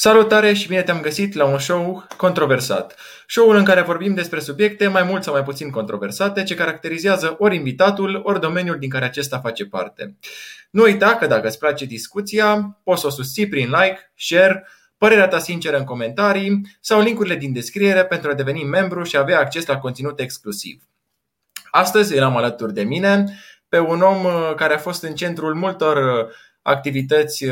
Salutare și bine te-am găsit la un show controversat. Show-ul în care vorbim despre subiecte mai mult sau mai puțin controversate ce caracterizează ori invitatul, ori domeniul din care acesta face parte. Nu uita că dacă îți place discuția, poți să o susții prin like, share, părerea ta sinceră în comentarii sau linkurile din descriere pentru a deveni membru și avea acces la conținut exclusiv. Astăzi eram alături de mine pe un om uh, care a fost în centrul multor uh, activități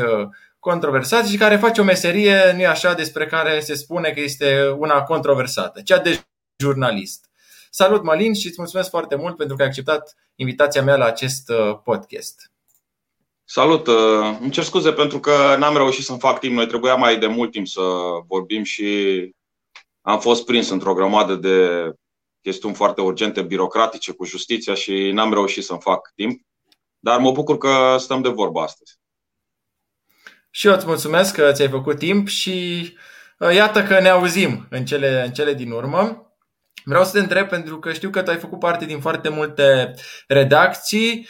uh, controversat și care face o meserie, nu așa, despre care se spune că este una controversată, cea de jurnalist. Salut, Malin, și îți mulțumesc foarte mult pentru că ai acceptat invitația mea la acest uh, podcast. Salut! Uh, îmi cer scuze pentru că n-am reușit să-mi fac timp. Noi trebuia mai de mult timp să vorbim și am fost prins într-o grămadă de chestiuni foarte urgente, birocratice cu justiția și n-am reușit să-mi fac timp. Dar mă bucur că stăm de vorbă astăzi. Și eu îți mulțumesc că ți-ai făcut timp și uh, iată că ne auzim în cele, în cele din urmă. Vreau să te întreb pentru că știu că tu ai făcut parte din foarte multe redacții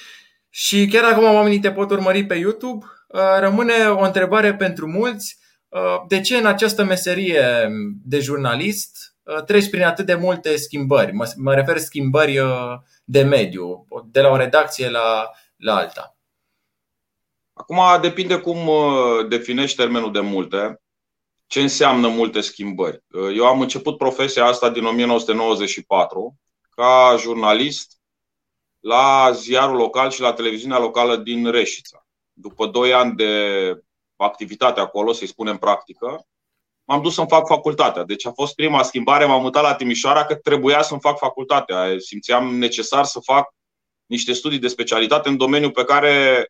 și chiar acum oamenii te pot urmări pe YouTube. Uh, rămâne o întrebare pentru mulți. Uh, de ce în această meserie de jurnalist treci prin atât de multe schimbări? Mă, mă refer schimbări de mediu, de la o redacție la, la alta. Acum depinde cum uh, definești termenul de multe, ce înseamnă multe schimbări. Uh, eu am început profesia asta din 1994 ca jurnalist la ziarul local și la televiziunea locală din Reșița. După doi ani de activitate acolo, să-i spunem practică, m-am dus să-mi fac facultatea. Deci a fost prima schimbare, m-am mutat la Timișoara că trebuia să-mi fac facultatea. Simțeam necesar să fac niște studii de specialitate în domeniul pe care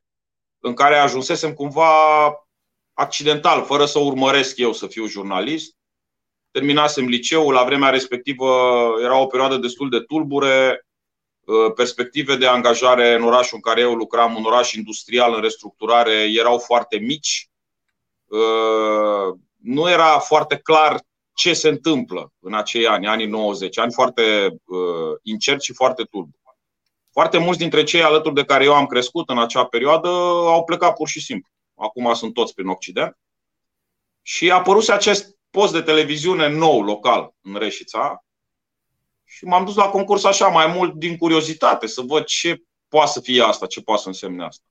în care ajunsesem cumva accidental, fără să urmăresc eu să fiu jurnalist. Terminasem liceul, la vremea respectivă era o perioadă destul de tulbure, uh, perspective de angajare în orașul în care eu lucram, un oraș industrial în restructurare, erau foarte mici. Uh, nu era foarte clar ce se întâmplă în acei ani, anii 90, ani foarte uh, incerți și foarte tulburi. Foarte mulți dintre cei alături de care eu am crescut în acea perioadă au plecat pur și simplu. Acum sunt toți prin Occident. Și a apărut acest post de televiziune nou, local, în Reșița. Și m-am dus la concurs așa, mai mult din curiozitate, să văd ce poate să fie asta, ce poate să însemne asta.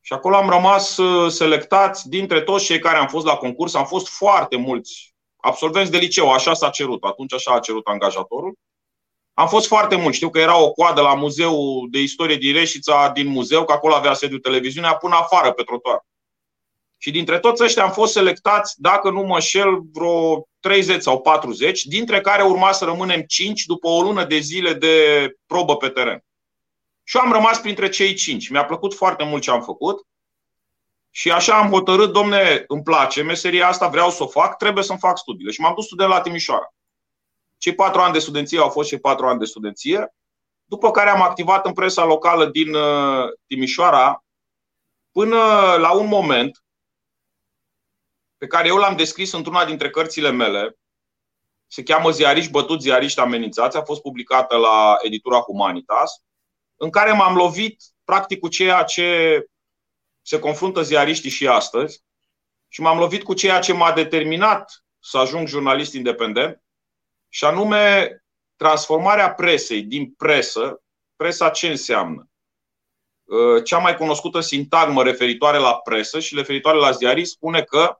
Și acolo am rămas uh, selectați dintre toți cei care am fost la concurs. Am fost foarte mulți absolvenți de liceu, așa s-a cerut. Atunci așa a cerut angajatorul. Am fost foarte mult. Știu că era o coadă la Muzeul de Istorie din Reșița, din muzeu, că acolo avea sediu televiziunea, până afară pe trotuar. Și dintre toți ăștia am fost selectați, dacă nu mă șel, vreo 30 sau 40, dintre care urma să rămânem 5 după o lună de zile de probă pe teren. Și eu am rămas printre cei 5. Mi-a plăcut foarte mult ce am făcut. Și așa am hotărât, domne, îmi place meseria asta, vreau să o fac, trebuie să-mi fac studiile. Și m-am dus student la Timișoara. Cei patru ani de studenție au fost cei patru ani de studenție, după care am activat în presa locală din uh, Timișoara până la un moment pe care eu l-am descris într-una dintre cărțile mele. Se cheamă Ziariști bătuți, ziariști amenințați. A fost publicată la editura Humanitas, în care m-am lovit practic cu ceea ce se confruntă ziariștii și astăzi și m-am lovit cu ceea ce m-a determinat să ajung jurnalist independent și anume transformarea presei din presă. Presa ce înseamnă? Uh, cea mai cunoscută sintagmă referitoare la presă și referitoare la ziarist spune că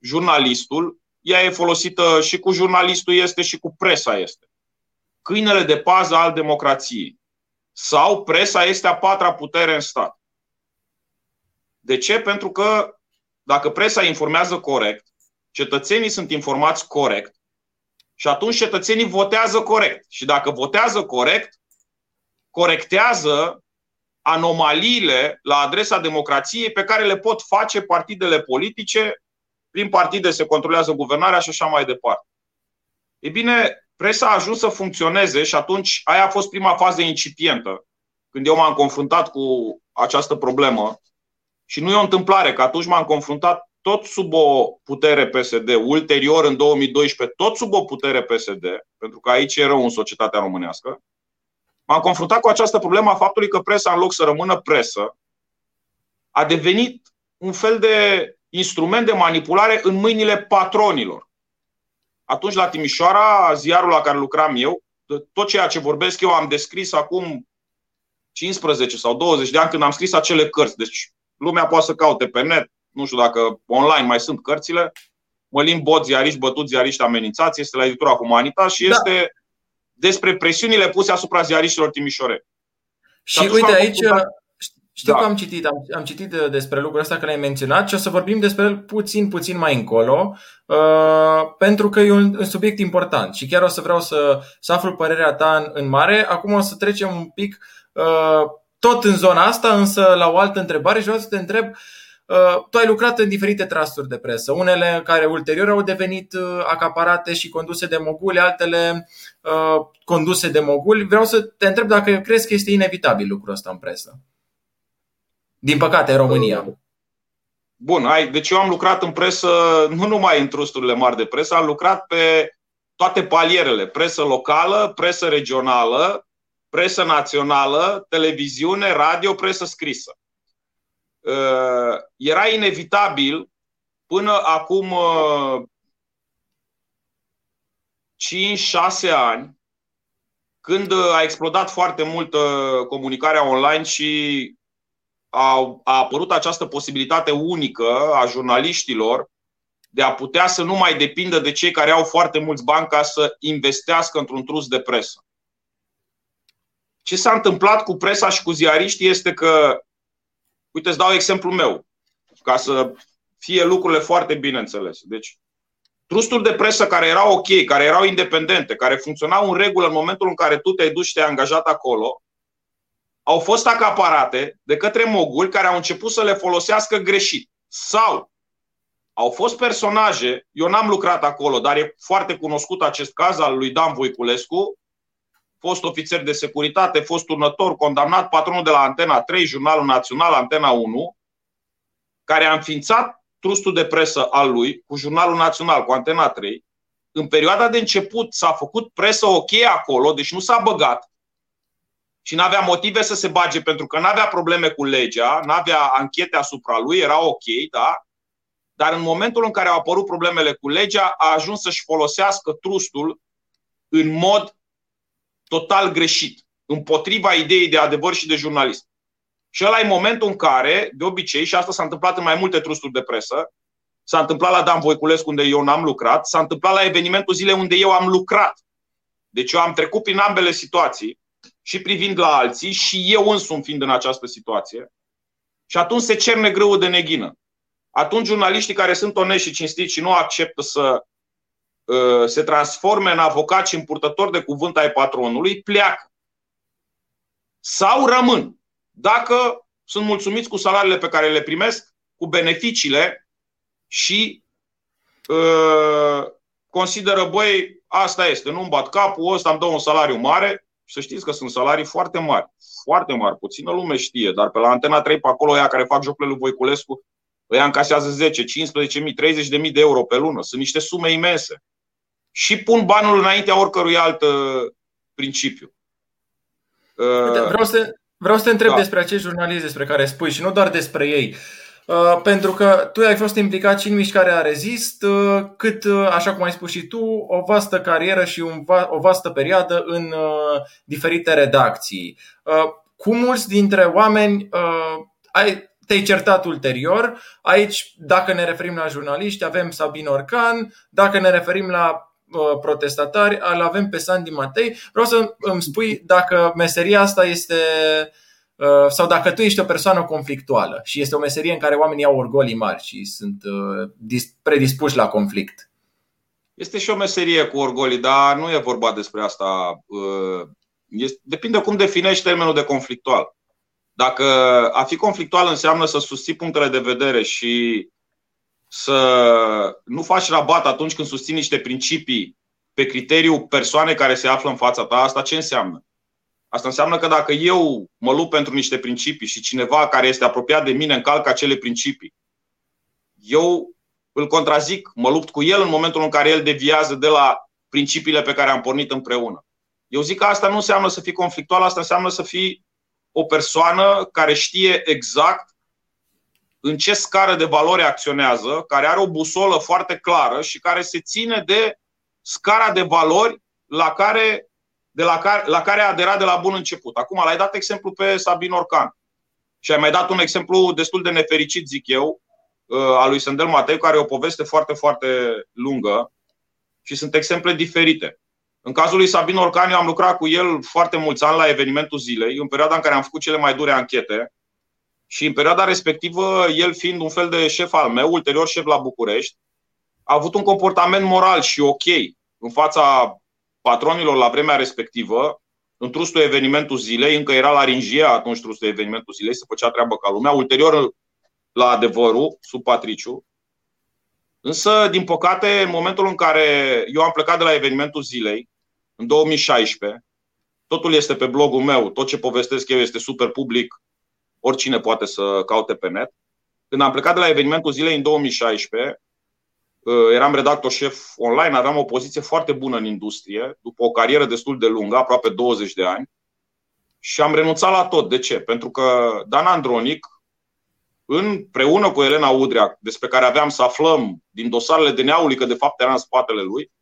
jurnalistul, ea e folosită și cu jurnalistul este și cu presa este. Câinele de pază al democrației. Sau presa este a patra putere în stat. De ce? Pentru că dacă presa informează corect, cetățenii sunt informați corect, și atunci cetățenii votează corect. Și dacă votează corect, corectează anomaliile la adresa democrației pe care le pot face partidele politice. Prin partide se controlează guvernarea și așa mai departe. E bine, presa a ajuns să funcționeze și atunci aia a fost prima fază incipientă, când eu m-am confruntat cu această problemă. Și nu e o întâmplare, că atunci m-am confruntat tot sub o putere PSD, ulterior în 2012 tot sub o putere PSD, pentru că aici e rău în societatea românească, m-am confruntat cu această problemă a faptului că presa, în loc să rămână presă, a devenit un fel de instrument de manipulare în mâinile patronilor. Atunci, la Timișoara, ziarul la care lucram eu, tot ceea ce vorbesc eu am descris acum 15 sau 20 de ani când am scris acele cărți. Deci lumea poate să caute pe net, nu știu dacă online mai sunt cărțile. Mălin Bot, ziariști bătuți, ziariști amenințați, este la editura Humanitas și da. este despre presiunile puse asupra ziariștilor timișore. Și, și uite aici, știu da. că am citit, am, am citit despre lucrul ăsta că l-ai menționat și o să vorbim despre el puțin, puțin mai încolo, uh, pentru că e un, un subiect important și chiar o să vreau să, să aflu părerea ta în, în mare. Acum o să trecem un pic uh, tot în zona asta, însă la o altă întrebare și vreau să te întreb uh, tu ai lucrat în diferite trasturi de presă, unele care ulterior au devenit uh, acaparate și conduse de moguli, altele uh, conduse de moguli. Vreau să te întreb dacă crezi că este inevitabil lucrul ăsta în presă. Din păcate, în România. Bun, ai, deci eu am lucrat în presă, nu numai în trusturile mari de presă, am lucrat pe toate palierele, presă locală, presă regională, presă națională, televiziune, radio, presă scrisă. Uh, era inevitabil până acum 5-6 ani, când a explodat foarte mult comunicarea online și a, a apărut această posibilitate unică a jurnaliștilor de a putea să nu mai depindă de cei care au foarte mulți bani ca să investească într-un trus de presă. Ce s-a întâmplat cu presa și cu ziariștii este că, uite, îți dau exemplul meu, ca să fie lucrurile foarte bine înțelese. Deci, trusturi de presă care erau ok, care erau independente, care funcționau în regulă în momentul în care tu te-ai dus și te-ai angajat acolo, au fost acaparate de către moguli care au început să le folosească greșit. Sau au fost personaje, eu n-am lucrat acolo, dar e foarte cunoscut acest caz al lui Dan Voiculescu, fost ofițer de securitate, fost turnător, condamnat, patronul de la Antena 3, Jurnalul Național, Antena 1, care a înființat trustul de presă al lui cu Jurnalul Național, cu Antena 3. În perioada de început s-a făcut presă ok acolo, deci nu s-a băgat și n-avea motive să se bage pentru că n-avea probleme cu legea, n-avea anchete asupra lui, era ok, da? Dar în momentul în care au apărut problemele cu legea, a ajuns să-și folosească trustul în mod total greșit, împotriva ideii de adevăr și de jurnalist. Și ăla e momentul în care, de obicei, și asta s-a întâmplat în mai multe trusturi de presă, s-a întâmplat la Dan Voiculescu unde eu n-am lucrat, s-a întâmplat la evenimentul zilei unde eu am lucrat. Deci eu am trecut prin ambele situații și privind la alții și eu însumi fiind în această situație. Și atunci se cerne grâu de neghină. Atunci jurnaliștii care sunt onești și cinstiți și nu acceptă să uh, se transforme în avocați și în purtători de cuvânt ai patronului, pleacă. Sau rămân. Dacă sunt mulțumiți cu salariile pe care le primesc, cu beneficiile și uh, consideră, băi, asta este, nu-mi bat capul, ăsta îmi dă un salariu mare, să știți că sunt salarii foarte mari, foarte mari, puțină lume știe, dar pe la Antena 3 pe acolo ea care fac jocurile lui Voiculescu, ăia încasează 10, 15 mii, 30 de mii de euro pe lună. Sunt niște sume imense. Și pun banul înaintea oricărui alt uh, principiu. Vreau să, vreau să te întreb da. despre acești jurnaliști despre care spui și nu doar despre ei. Uh, pentru că tu ai fost implicat și în mișcarea Rezist, uh, cât, uh, așa cum ai spus și tu, o vastă carieră și un, o vastă perioadă în diferite redacții. Cu mulți dintre oameni ai, te-ai certat ulterior. Aici, dacă ne referim la jurnaliști, avem Sabin Orcan, dacă ne referim la protestatari, îl avem pe Sandy Matei. Vreau să îmi spui dacă meseria asta este uh, Uh, sau dacă tu ești o persoană conflictuală și este o meserie în care oamenii au orgolii mari și sunt uh, predispuși la conflict. Este și o meserie cu orgolii, dar nu e vorba despre asta. Uh, este, depinde cum definești termenul de conflictual. Dacă a fi conflictual înseamnă să susții punctele de vedere și să nu faci rabat atunci când susții niște principii pe criteriu persoane care se află în fața ta, asta ce înseamnă? Asta înseamnă că dacă eu mă lupt pentru niște principii și cineva care este apropiat de mine încalcă acele principii, eu îl contrazic, mă lupt cu el în momentul în care el deviază de la principiile pe care am pornit împreună. Eu zic că asta nu înseamnă să fii conflictual, asta înseamnă să fii o persoană care știe exact în ce scară de valori acționează, care are o busolă foarte clară și care se ține de scara de valori la care, de la care, la care a aderat de la bun început. Acum, l-ai dat exemplu pe Sabin Orcan. Și ai mai dat un exemplu destul de nefericit, zic eu, uh, al lui Sandel Matei, care e o poveste foarte, foarte lungă și sunt exemple diferite. În cazul lui Sabin Orcan, eu am lucrat cu el foarte mulți ani la evenimentul zilei, în perioada în care am făcut cele mai dure anchete. Și în perioada respectivă, el fiind un fel de șef al meu, ulterior șef la București, a avut un comportament moral și ok în fața patronilor la vremea respectivă, în trustul evenimentul zilei, încă era la Ringia atunci trustul evenimentul zilei, se făcea treabă ca lumea, ulterior la adevărul, sub Patriciu. Însă, din păcate, în momentul în care eu am plecat de la evenimentul zilei, în 2016, totul este pe blogul meu, tot ce povestesc eu este super public, oricine poate să caute pe net. Când am plecat de la evenimentul zilei în 2016, uh, eram redactor șef online, aveam o poziție foarte bună în industrie, după o carieră destul de lungă, aproape 20 de ani, și am renunțat la tot. De ce? Pentru că Dan Andronic, împreună cu Elena Udrea, despre care aveam să aflăm din dosarele de neaului că de fapt era în spatele lui,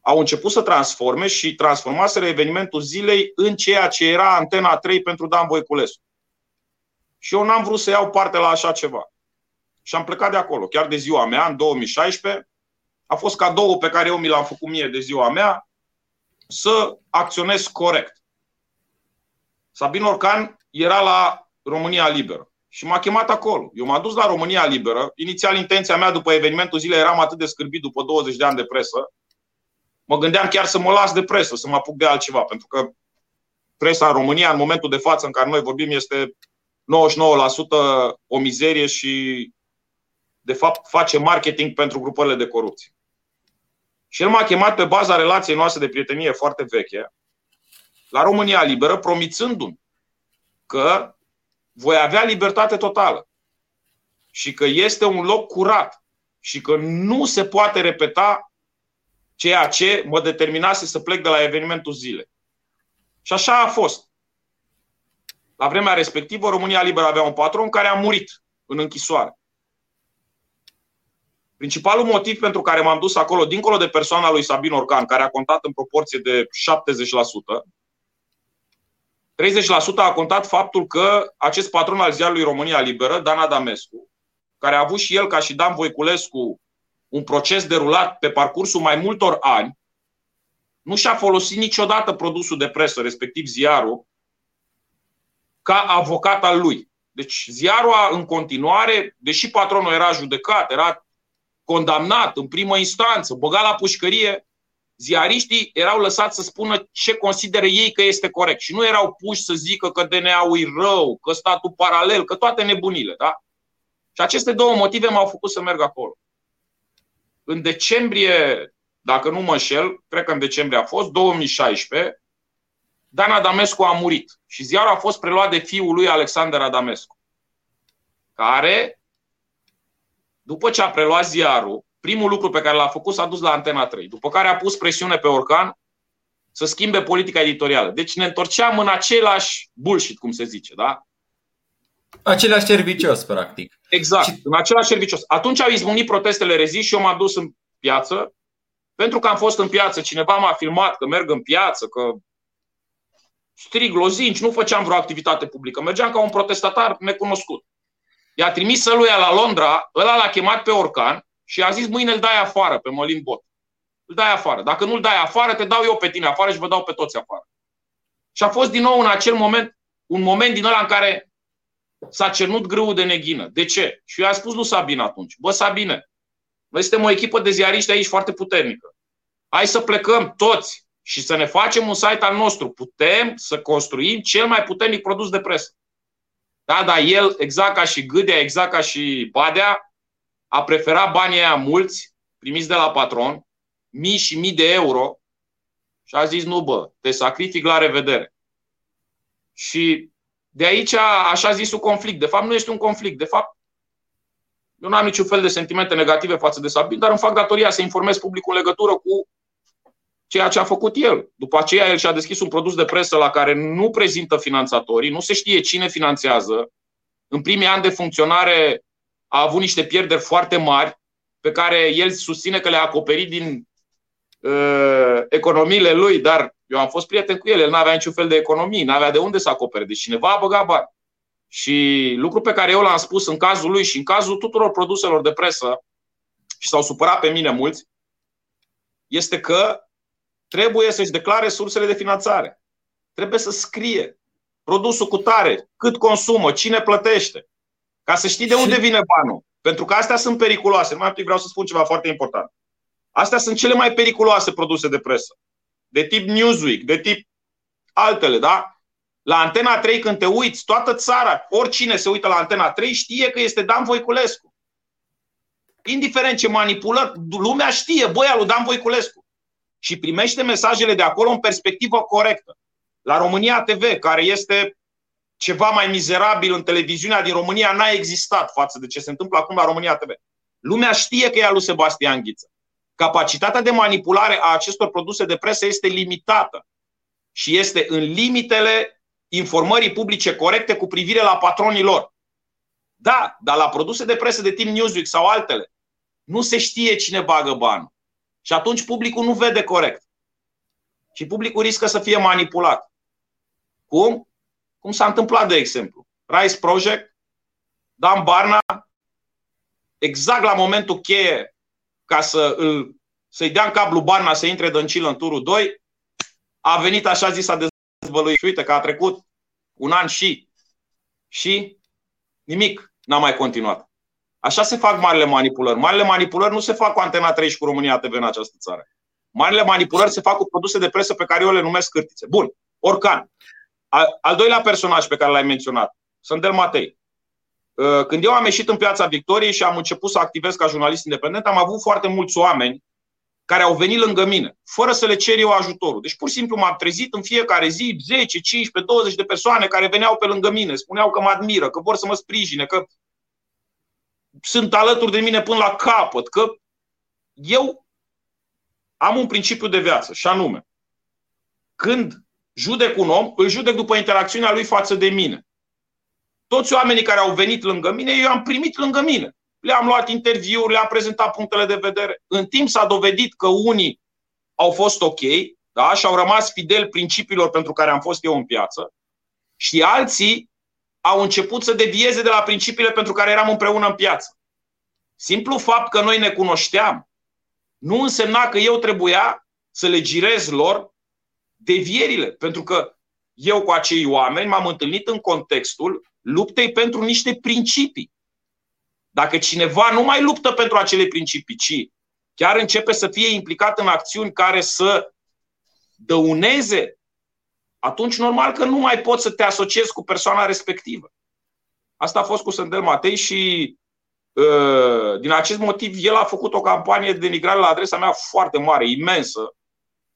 au început să transforme și transformaseră evenimentul zilei în ceea ce era Antena 3 pentru Dan Voiculescu. Și eu n-am vrut să iau parte la așa ceva. Și am plecat de acolo, chiar de ziua mea, în 2016. A fost cadou pe care eu mi l-am făcut mie de ziua mea să acționez corect. Sabin Orcan era la România Liberă și m-a chemat acolo. Eu m-am dus la România Liberă. Inițial, intenția mea după evenimentul zilei eram atât de scârbit după 20 de ani de presă, mă gândeam chiar să mă las de presă, să mă apuc de altceva, pentru că presa în România, în momentul de față în care noi vorbim, este 99% o mizerie și, de fapt, face marketing pentru grupările de corupție. Și el m-a chemat pe baza relației noastre de prietenie foarte veche la România Liberă, promițându-mi că voi avea libertate totală și că este un loc curat și că nu se poate repeta ceea ce mă determinase să plec de la evenimentul zilei. Și așa a fost. La vremea respectivă, România Liberă avea un patron care a murit în închisoare. Principalul motiv pentru care m-am dus acolo, dincolo de persoana lui Sabin Orcan, care a contat în proporție de 70%, 30% a contat faptul că acest patron al ziarului România Liberă, Dan Adamescu, care a avut și el, ca și Dan Voiculescu, un proces derulat pe parcursul mai multor ani, nu și-a folosit niciodată produsul de presă, respectiv ziarul, ca avocat al lui. Deci ziarul a, în continuare, deși patronul era judecat, era condamnat în primă instanță, băgat la pușcărie, ziariștii erau lăsați să spună ce consideră ei că este corect și nu erau puși să zică că DNA-ul e rău, că statul paralel, că toate nebunile. Da? Și aceste două motive m-au făcut să merg acolo în decembrie, dacă nu mă înșel, cred că în decembrie a fost, 2016, Dan Adamescu a murit și ziarul a fost preluat de fiul lui Alexander Adamescu, care, după ce a preluat ziarul, primul lucru pe care l-a făcut s-a dus la Antena 3, după care a pus presiune pe Orcan să schimbe politica editorială. Deci ne întorceam în același bullshit, cum se zice, da? Același servicios, practic. Exact, și... în același servicios. Atunci au izbunit protestele rezist și eu m-am dus în piață. Pentru că am fost în piață, cineva m-a filmat că merg în piață, că strig lozinci, nu făceam vreo activitate publică. Mergeam ca un protestatar necunoscut. I-a trimis lui la Londra, ăla l-a chemat pe Orcan și a zis mâine îl dai afară pe Molin Bot. Îl dai afară. Dacă nu îl dai afară, te dau eu pe tine afară și vă dau pe toți afară. Și a fost din nou în acel moment, un moment din ăla în care s-a cernut grâul de neghină. De ce? Și eu am spus lui Sabine atunci, bă Sabine, noi suntem o echipă de ziariști aici foarte puternică. Hai să plecăm toți și să ne facem un site al nostru. Putem să construim cel mai puternic produs de presă. Da, dar el, exact ca și Gâdea, exact ca și Badea, a preferat banii aia mulți, primiți de la patron, mii și mii de euro, și a zis, nu bă, te sacrific la revedere. Și de aici așa zisul conflict. De fapt, nu este un conflict. De fapt, eu nu am niciun fel de sentimente negative față de Sabin, dar îmi fac datoria să informez publicul în legătură cu ceea ce a făcut el. După aceea, el și-a deschis un produs de presă la care nu prezintă finanțatorii, nu se știe cine finanțează. în primii ani de funcționare a avut niște pierderi foarte mari pe care el susține că le-a acoperit din uh, economiile lui, dar eu am fost prieten cu el, el nu avea niciun fel de economii, nu avea de unde să acopere, deci cineva a băgat bani. Și lucru pe care eu l-am spus în cazul lui și în cazul tuturor produselor de presă, și s-au supărat pe mine mulți, este că trebuie să-și declare sursele de finanțare. Trebuie să scrie produsul cu tare, cât consumă, cine plătește, ca să știi de unde vine banul. Pentru că astea sunt periculoase. Mai vreau să spun ceva foarte important. Astea sunt cele mai periculoase produse de presă. De tip Newsweek, de tip altele, da? La Antena 3, când te uiți, toată țara, oricine se uită la Antena 3, știe că este Dan Voiculescu. Indiferent ce manipulă, lumea știe, băia lui Dan Voiculescu. Și primește mesajele de acolo în perspectivă corectă. La România TV, care este ceva mai mizerabil în televiziunea din România, n-a existat față de ce se întâmplă acum la România TV. Lumea știe că e a lui Sebastian Ghiță. Capacitatea de manipulare a acestor produse de presă este limitată și este în limitele informării publice corecte cu privire la patronii lor. Da, dar la produse de presă de tip Newsweek sau altele, nu se știe cine bagă bani. Și atunci publicul nu vede corect. Și publicul riscă să fie manipulat. Cum? Cum s-a întâmplat, de exemplu. Rice Project, Dan Barna, exact la momentul cheie ca să îl, să-i dea în cablu Barna să intre Dăncilă în turul 2, a venit așa zis a dezvăluit. Și uite că a trecut un an și și nimic n-a mai continuat. Așa se fac marile manipulări. Marile manipulări nu se fac cu Antena 3 și cu România TV în această țară. Marile manipulări se fac cu produse de presă pe care eu le numesc cârtițe. Bun, Orcan. Al, al doilea personaj pe care l-ai menționat, Sândel Matei. Uh, când eu am ieșit în piața Victoriei și am început să activez ca jurnalist independent, am avut foarte mulți oameni care au venit lângă mine, fără să le cer eu ajutorul. Deci pur și simplu m-am trezit în fiecare zi 10, 15, 20 de persoane care veneau pe lângă mine, spuneau că mă admiră, că vor să mă sprijine, că sunt alături de mine până la capăt, că eu am un principiu de viață și anume, când judec un om, îl judec după interacțiunea lui față de mine. Toți oamenii care au venit lângă mine, eu am primit lângă mine. Le-am luat interviuri, le-am prezentat punctele de vedere. În timp s-a dovedit că unii au fost ok da? și au rămas fideli principiilor pentru care am fost eu în piață și alții au început să devieze de la principiile pentru care eram împreună în piață. Simplu fapt că noi ne cunoșteam nu însemna că eu trebuia să le girez lor devierile. Pentru că eu cu acei oameni m-am întâlnit în contextul luptei pentru niște principii. Dacă cineva nu mai luptă pentru acele principii, ci chiar începe să fie implicat în acțiuni care să dăuneze, atunci normal că nu mai poți să te asociezi cu persoana respectivă. Asta a fost cu Sândel Matei și uh, din acest motiv el a făcut o campanie de denigrare la adresa mea foarte mare, imensă,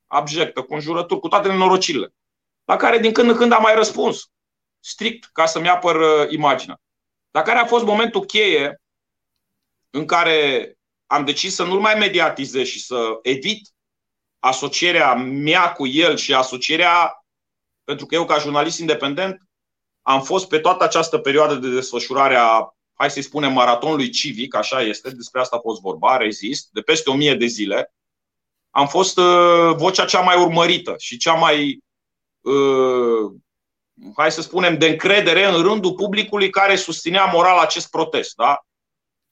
abjectă, cu înjurături, cu toate nenorocirile, la care din când în când am mai răspuns, strict ca să-mi apăr uh, imaginea. Dar care a fost momentul cheie în care am decis să nu-l mai mediatizez și să evit asocierea mea cu el și asocierea, pentru că eu ca jurnalist independent am fost pe toată această perioadă de desfășurare a, hai să-i spunem, maratonului civic, așa este, despre asta a fost vorba, rezist, de peste o mie de zile, am fost uh, vocea cea mai urmărită și cea mai, uh, hai să spunem, de încredere în rândul publicului care susținea moral acest protest. Da?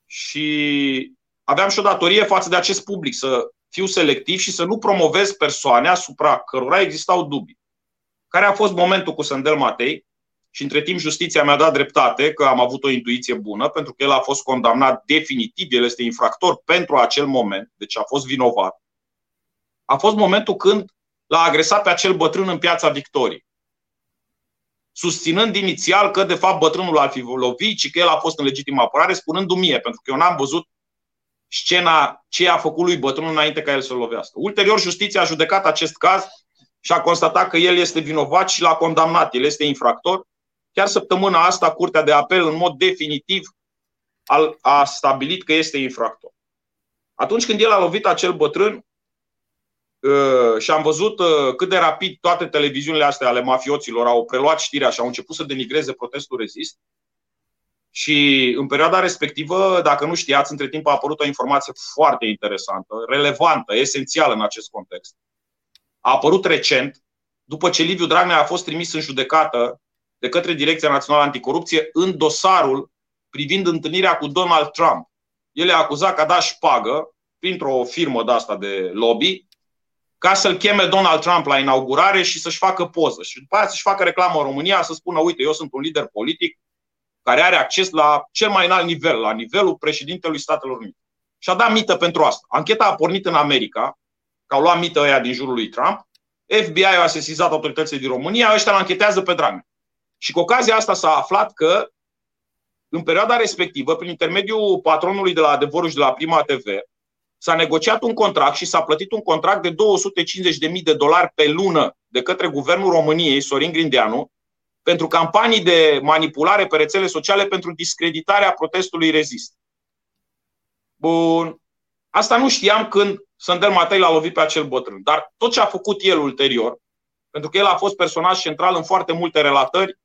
Și aveam și o datorie față de acest public să fiu selectiv și să nu promovez persoane asupra cărora existau dubii. Care a fost momentul cu Sandel Matei? Și între timp justiția mi-a dat dreptate că am avut o intuiție bună, pentru că el a fost condamnat definitiv, el este infractor pentru acel moment, deci a fost vinovat a fost momentul când l-a agresat pe acel bătrân în piața Victoriei. Susținând inițial că, de fapt, bătrânul ar fi lovit și că el a fost în legitimă apărare, spunându-mi mie, pentru că eu n-am văzut scena ce a făcut lui bătrânul înainte ca el să-l lovească. Ulterior, justiția a judecat acest caz și a constatat că el este vinovat și l-a condamnat. El este infractor. Chiar săptămâna asta, Curtea de Apel, în mod definitiv, a stabilit că este infractor. Atunci când el a lovit acel bătrân, Uh, și am văzut uh, cât de rapid toate televiziunile astea ale mafioților au preluat știrea și au început să denigreze protestul rezist. Și în perioada respectivă, dacă nu știați, între timp a apărut o informație foarte interesantă, relevantă, esențială în acest context. A apărut recent, după ce Liviu Dragnea a fost trimis în judecată de către Direcția Națională Anticorupție în dosarul privind întâlnirea cu Donald Trump. El a acuzat că a dat șpagă printr-o firmă de asta de lobby ca să-l cheme Donald Trump la inaugurare și să-și facă poză. Și după aceea să-și facă reclamă în România, să spună, uite, eu sunt un lider politic care are acces la cel mai înalt nivel, la nivelul președintelui Statelor Unite. Și a dat mită pentru asta. Ancheta a pornit în America, că au luat mită ăia din jurul lui Trump. FBI a sesizat autoritățile din România, ăștia îl anchetează pe Dragnea. Și cu ocazia asta s-a aflat că în perioada respectivă, prin intermediul patronului de la Adevărul și de la Prima TV, s-a negociat un contract și s-a plătit un contract de 250.000 de dolari pe lună de către Guvernul României, Sorin Grindeanu, pentru campanii de manipulare pe rețele sociale pentru discreditarea protestului rezist. Bun. Asta nu știam când Sândel Matei l-a lovit pe acel bătrân. Dar tot ce a făcut el ulterior, pentru că el a fost personaj central în foarte multe relatări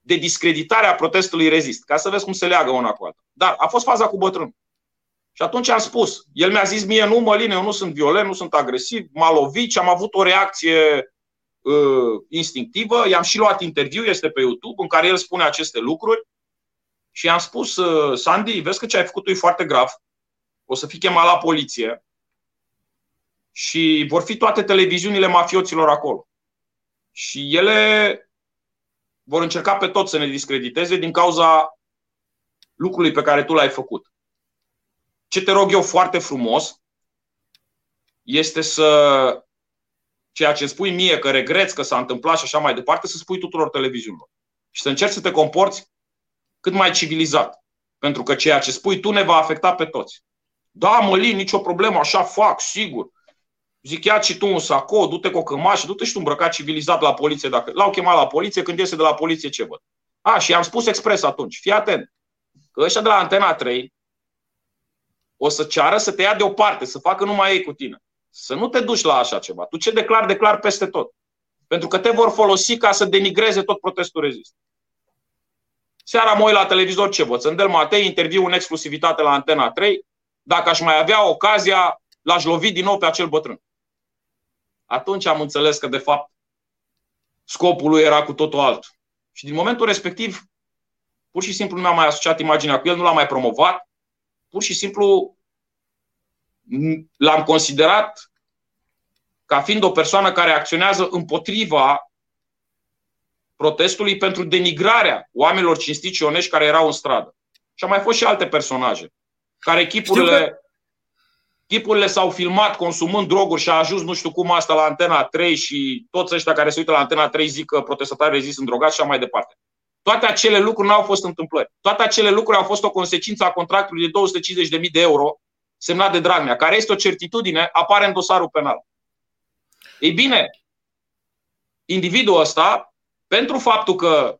de discreditare a protestului rezist, ca să vezi cum se leagă una cu alta. Dar a fost faza cu bătrânul. Și atunci am spus, el mi-a zis mie, nu Măline, eu nu sunt violent, nu sunt agresiv, m-a lovit și am avut o reacție uh, instinctivă. I-am și luat interviu, este pe YouTube, în care el spune aceste lucruri. Și i-am spus, uh, Sandy, vezi că ce ai făcut tu e foarte grav, o să fii chemat la poliție și vor fi toate televiziunile mafioților acolo. Și ele vor încerca pe tot să ne discrediteze din cauza lucrului pe care tu l-ai făcut. Ce te rog eu foarte frumos este să ceea ce spui mie că regreți că s-a întâmplat și așa mai departe, să spui tuturor televiziunilor. Și să încerci să te comporți cât mai civilizat. Pentru că ceea ce spui tu ne va afecta pe toți. Da, Mălin, nicio problemă, așa fac, sigur. Zic, ia și tu un sacou, du-te cu o cămașă, du-te și tu îmbrăcat civilizat la poliție. Dacă... L-au chemat la poliție, când iese de la poliție, ce văd? A, și am spus expres atunci, fii atent, că ăștia de la Antena 3 o să ceară să te ia deoparte, să facă numai ei cu tine. Să nu te duci la așa ceva. Tu ce declar, declar peste tot. Pentru că te vor folosi ca să denigreze tot protestul rezist. Seara mă uit la televizor ce văd? Sândel Matei, interviu în exclusivitate la Antena 3. Dacă aș mai avea ocazia, l-aș lovi din nou pe acel bătrân. Atunci am înțeles că, de fapt, scopul lui era cu totul altul. Și din momentul respectiv, pur și simplu nu mi-am mai asociat imaginea cu el, nu l-am mai promovat. Pur și simplu l-am considerat ca fiind o persoană care acționează împotriva protestului pentru denigrarea oamenilor cinstiți și onești care erau în stradă. Și au mai fost și alte personaje care echipurile, că... echipurile s-au filmat consumând droguri și a ajuns nu știu cum asta la Antena 3 și toți ăștia care se uită la Antena 3 zic că protestatarii rezist în drogați și așa mai departe. Toate acele lucruri nu au fost întâmplări. Toate acele lucruri au fost o consecință a contractului de 250.000 de euro semnat de Dragnea, care este o certitudine, apare în dosarul penal. Ei bine, individul ăsta, pentru faptul că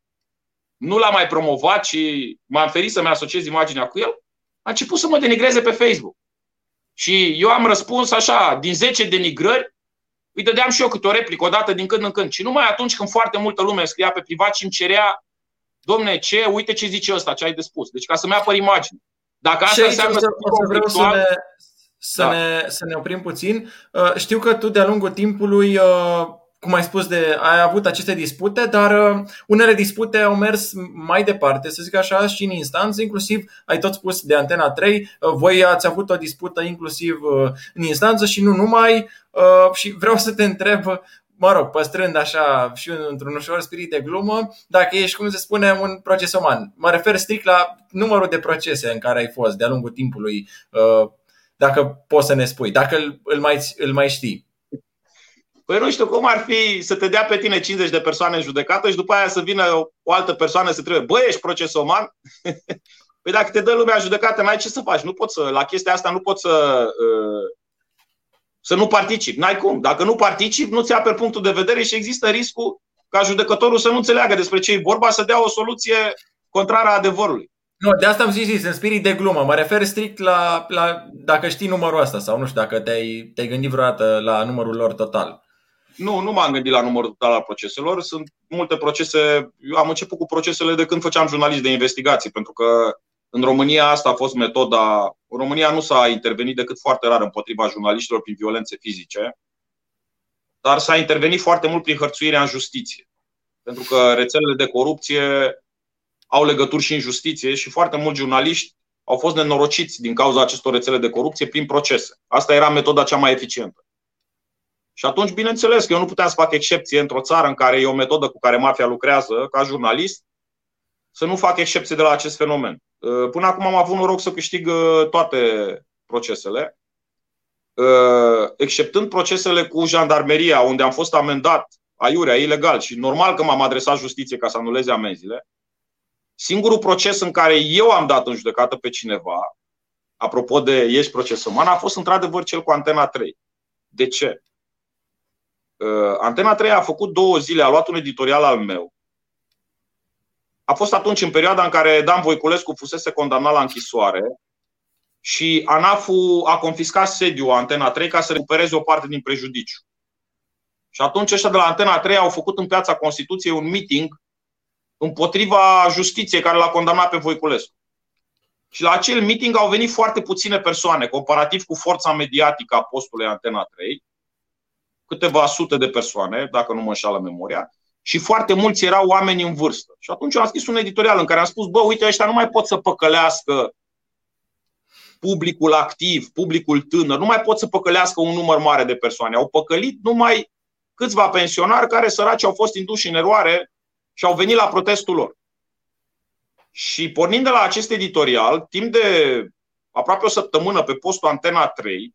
nu l-a mai promovat și m-am ferit să-mi asociez imaginea cu el, a început să mă denigreze pe Facebook. Și eu am răspuns așa, din 10 denigrări, îi dădeam și eu câte o replică odată din când în când. Și numai atunci când foarte multă lume scria pe privat și îmi cerea, domne, ce, uite ce zice ăsta, ce ai de spus. Deci ca să-mi apăr imagine. Dacă asta și înseamnă să, o să vreau să ne, să, da. ne, să ne oprim puțin. Uh, știu că tu de-a lungul timpului, uh, cum ai spus, de, ai avut aceste dispute, dar uh, unele dispute au mers mai departe, să zic așa, și în instanță, inclusiv ai tot spus de Antena 3, voi ați avut o dispută inclusiv în instanță și nu numai. Și vreau să te întreb mă rog, păstrând așa și într-un ușor spirit de glumă, dacă ești, cum se spune, un procesoman. Mă refer strict la numărul de procese în care ai fost de-a lungul timpului, uh, dacă poți să ne spui, dacă îl mai, îl mai știi. Păi nu știu cum ar fi să te dea pe tine 50 de persoane în judecată și după aia să vină o altă persoană să trebuie, băi, ești procesoman? păi dacă te dă lumea în judecată, n-ai ce să faci. Nu poți să, la chestia asta nu poți să uh, să nu participi. N-ai cum. Dacă nu participi, nu-ți aperi punctul de vedere și există riscul ca judecătorul să nu înțeleagă despre ce e vorba, să dea o soluție contrară adevărului. Nu, de asta am zis, zis, în spirit de glumă. Mă refer strict la, la dacă știi numărul ăsta sau nu știu dacă te-ai, te-ai gândit vreodată la numărul lor total. Nu, nu m-am gândit la numărul total al proceselor. Sunt multe procese. Eu am început cu procesele de când făceam jurnalist de investigații, pentru că în România asta a fost metoda. În România nu s-a intervenit decât foarte rar împotriva jurnaliștilor prin violențe fizice, dar s-a intervenit foarte mult prin hărțuirea în justiție. Pentru că rețelele de corupție au legături și în justiție și foarte mulți jurnaliști au fost nenorociți din cauza acestor rețele de corupție prin procese. Asta era metoda cea mai eficientă. Și atunci, bineînțeles că eu nu puteam să fac excepție într-o țară în care e o metodă cu care mafia lucrează ca jurnalist, să nu fac excepție de la acest fenomen. Uh, până acum am avut noroc să câștig uh, toate procesele, uh, exceptând procesele cu jandarmeria, unde am fost amendat aiurea, ilegal și normal că m-am adresat justiție ca să anuleze amenziile. Singurul proces în care eu am dat în judecată pe cineva, apropo de ești procesoman, a fost într-adevăr cel cu Antena 3. De ce? Antena 3 a făcut două zile, a luat un editorial al meu a fost atunci în perioada în care Dan Voiculescu fusese condamnat la închisoare și ANAF-ul a confiscat sediul Antena 3 ca să recupereze o parte din prejudiciu. Și atunci ăștia de la Antena 3 au făcut în piața Constituției un meeting împotriva justiției care l-a condamnat pe Voiculescu. Și la acel meeting au venit foarte puține persoane, comparativ cu forța mediatică a postului Antena 3, câteva sute de persoane, dacă nu mă înșală memoria, și foarte mulți erau oameni în vârstă. Și atunci am scris un editorial în care am spus, bă, uite, ăștia nu mai pot să păcălească publicul activ, publicul tânăr, nu mai pot să păcălească un număr mare de persoane. Au păcălit numai câțiva pensionari care săraci au fost induși în eroare și au venit la protestul lor. Și pornind de la acest editorial, timp de aproape o săptămână pe postul Antena 3,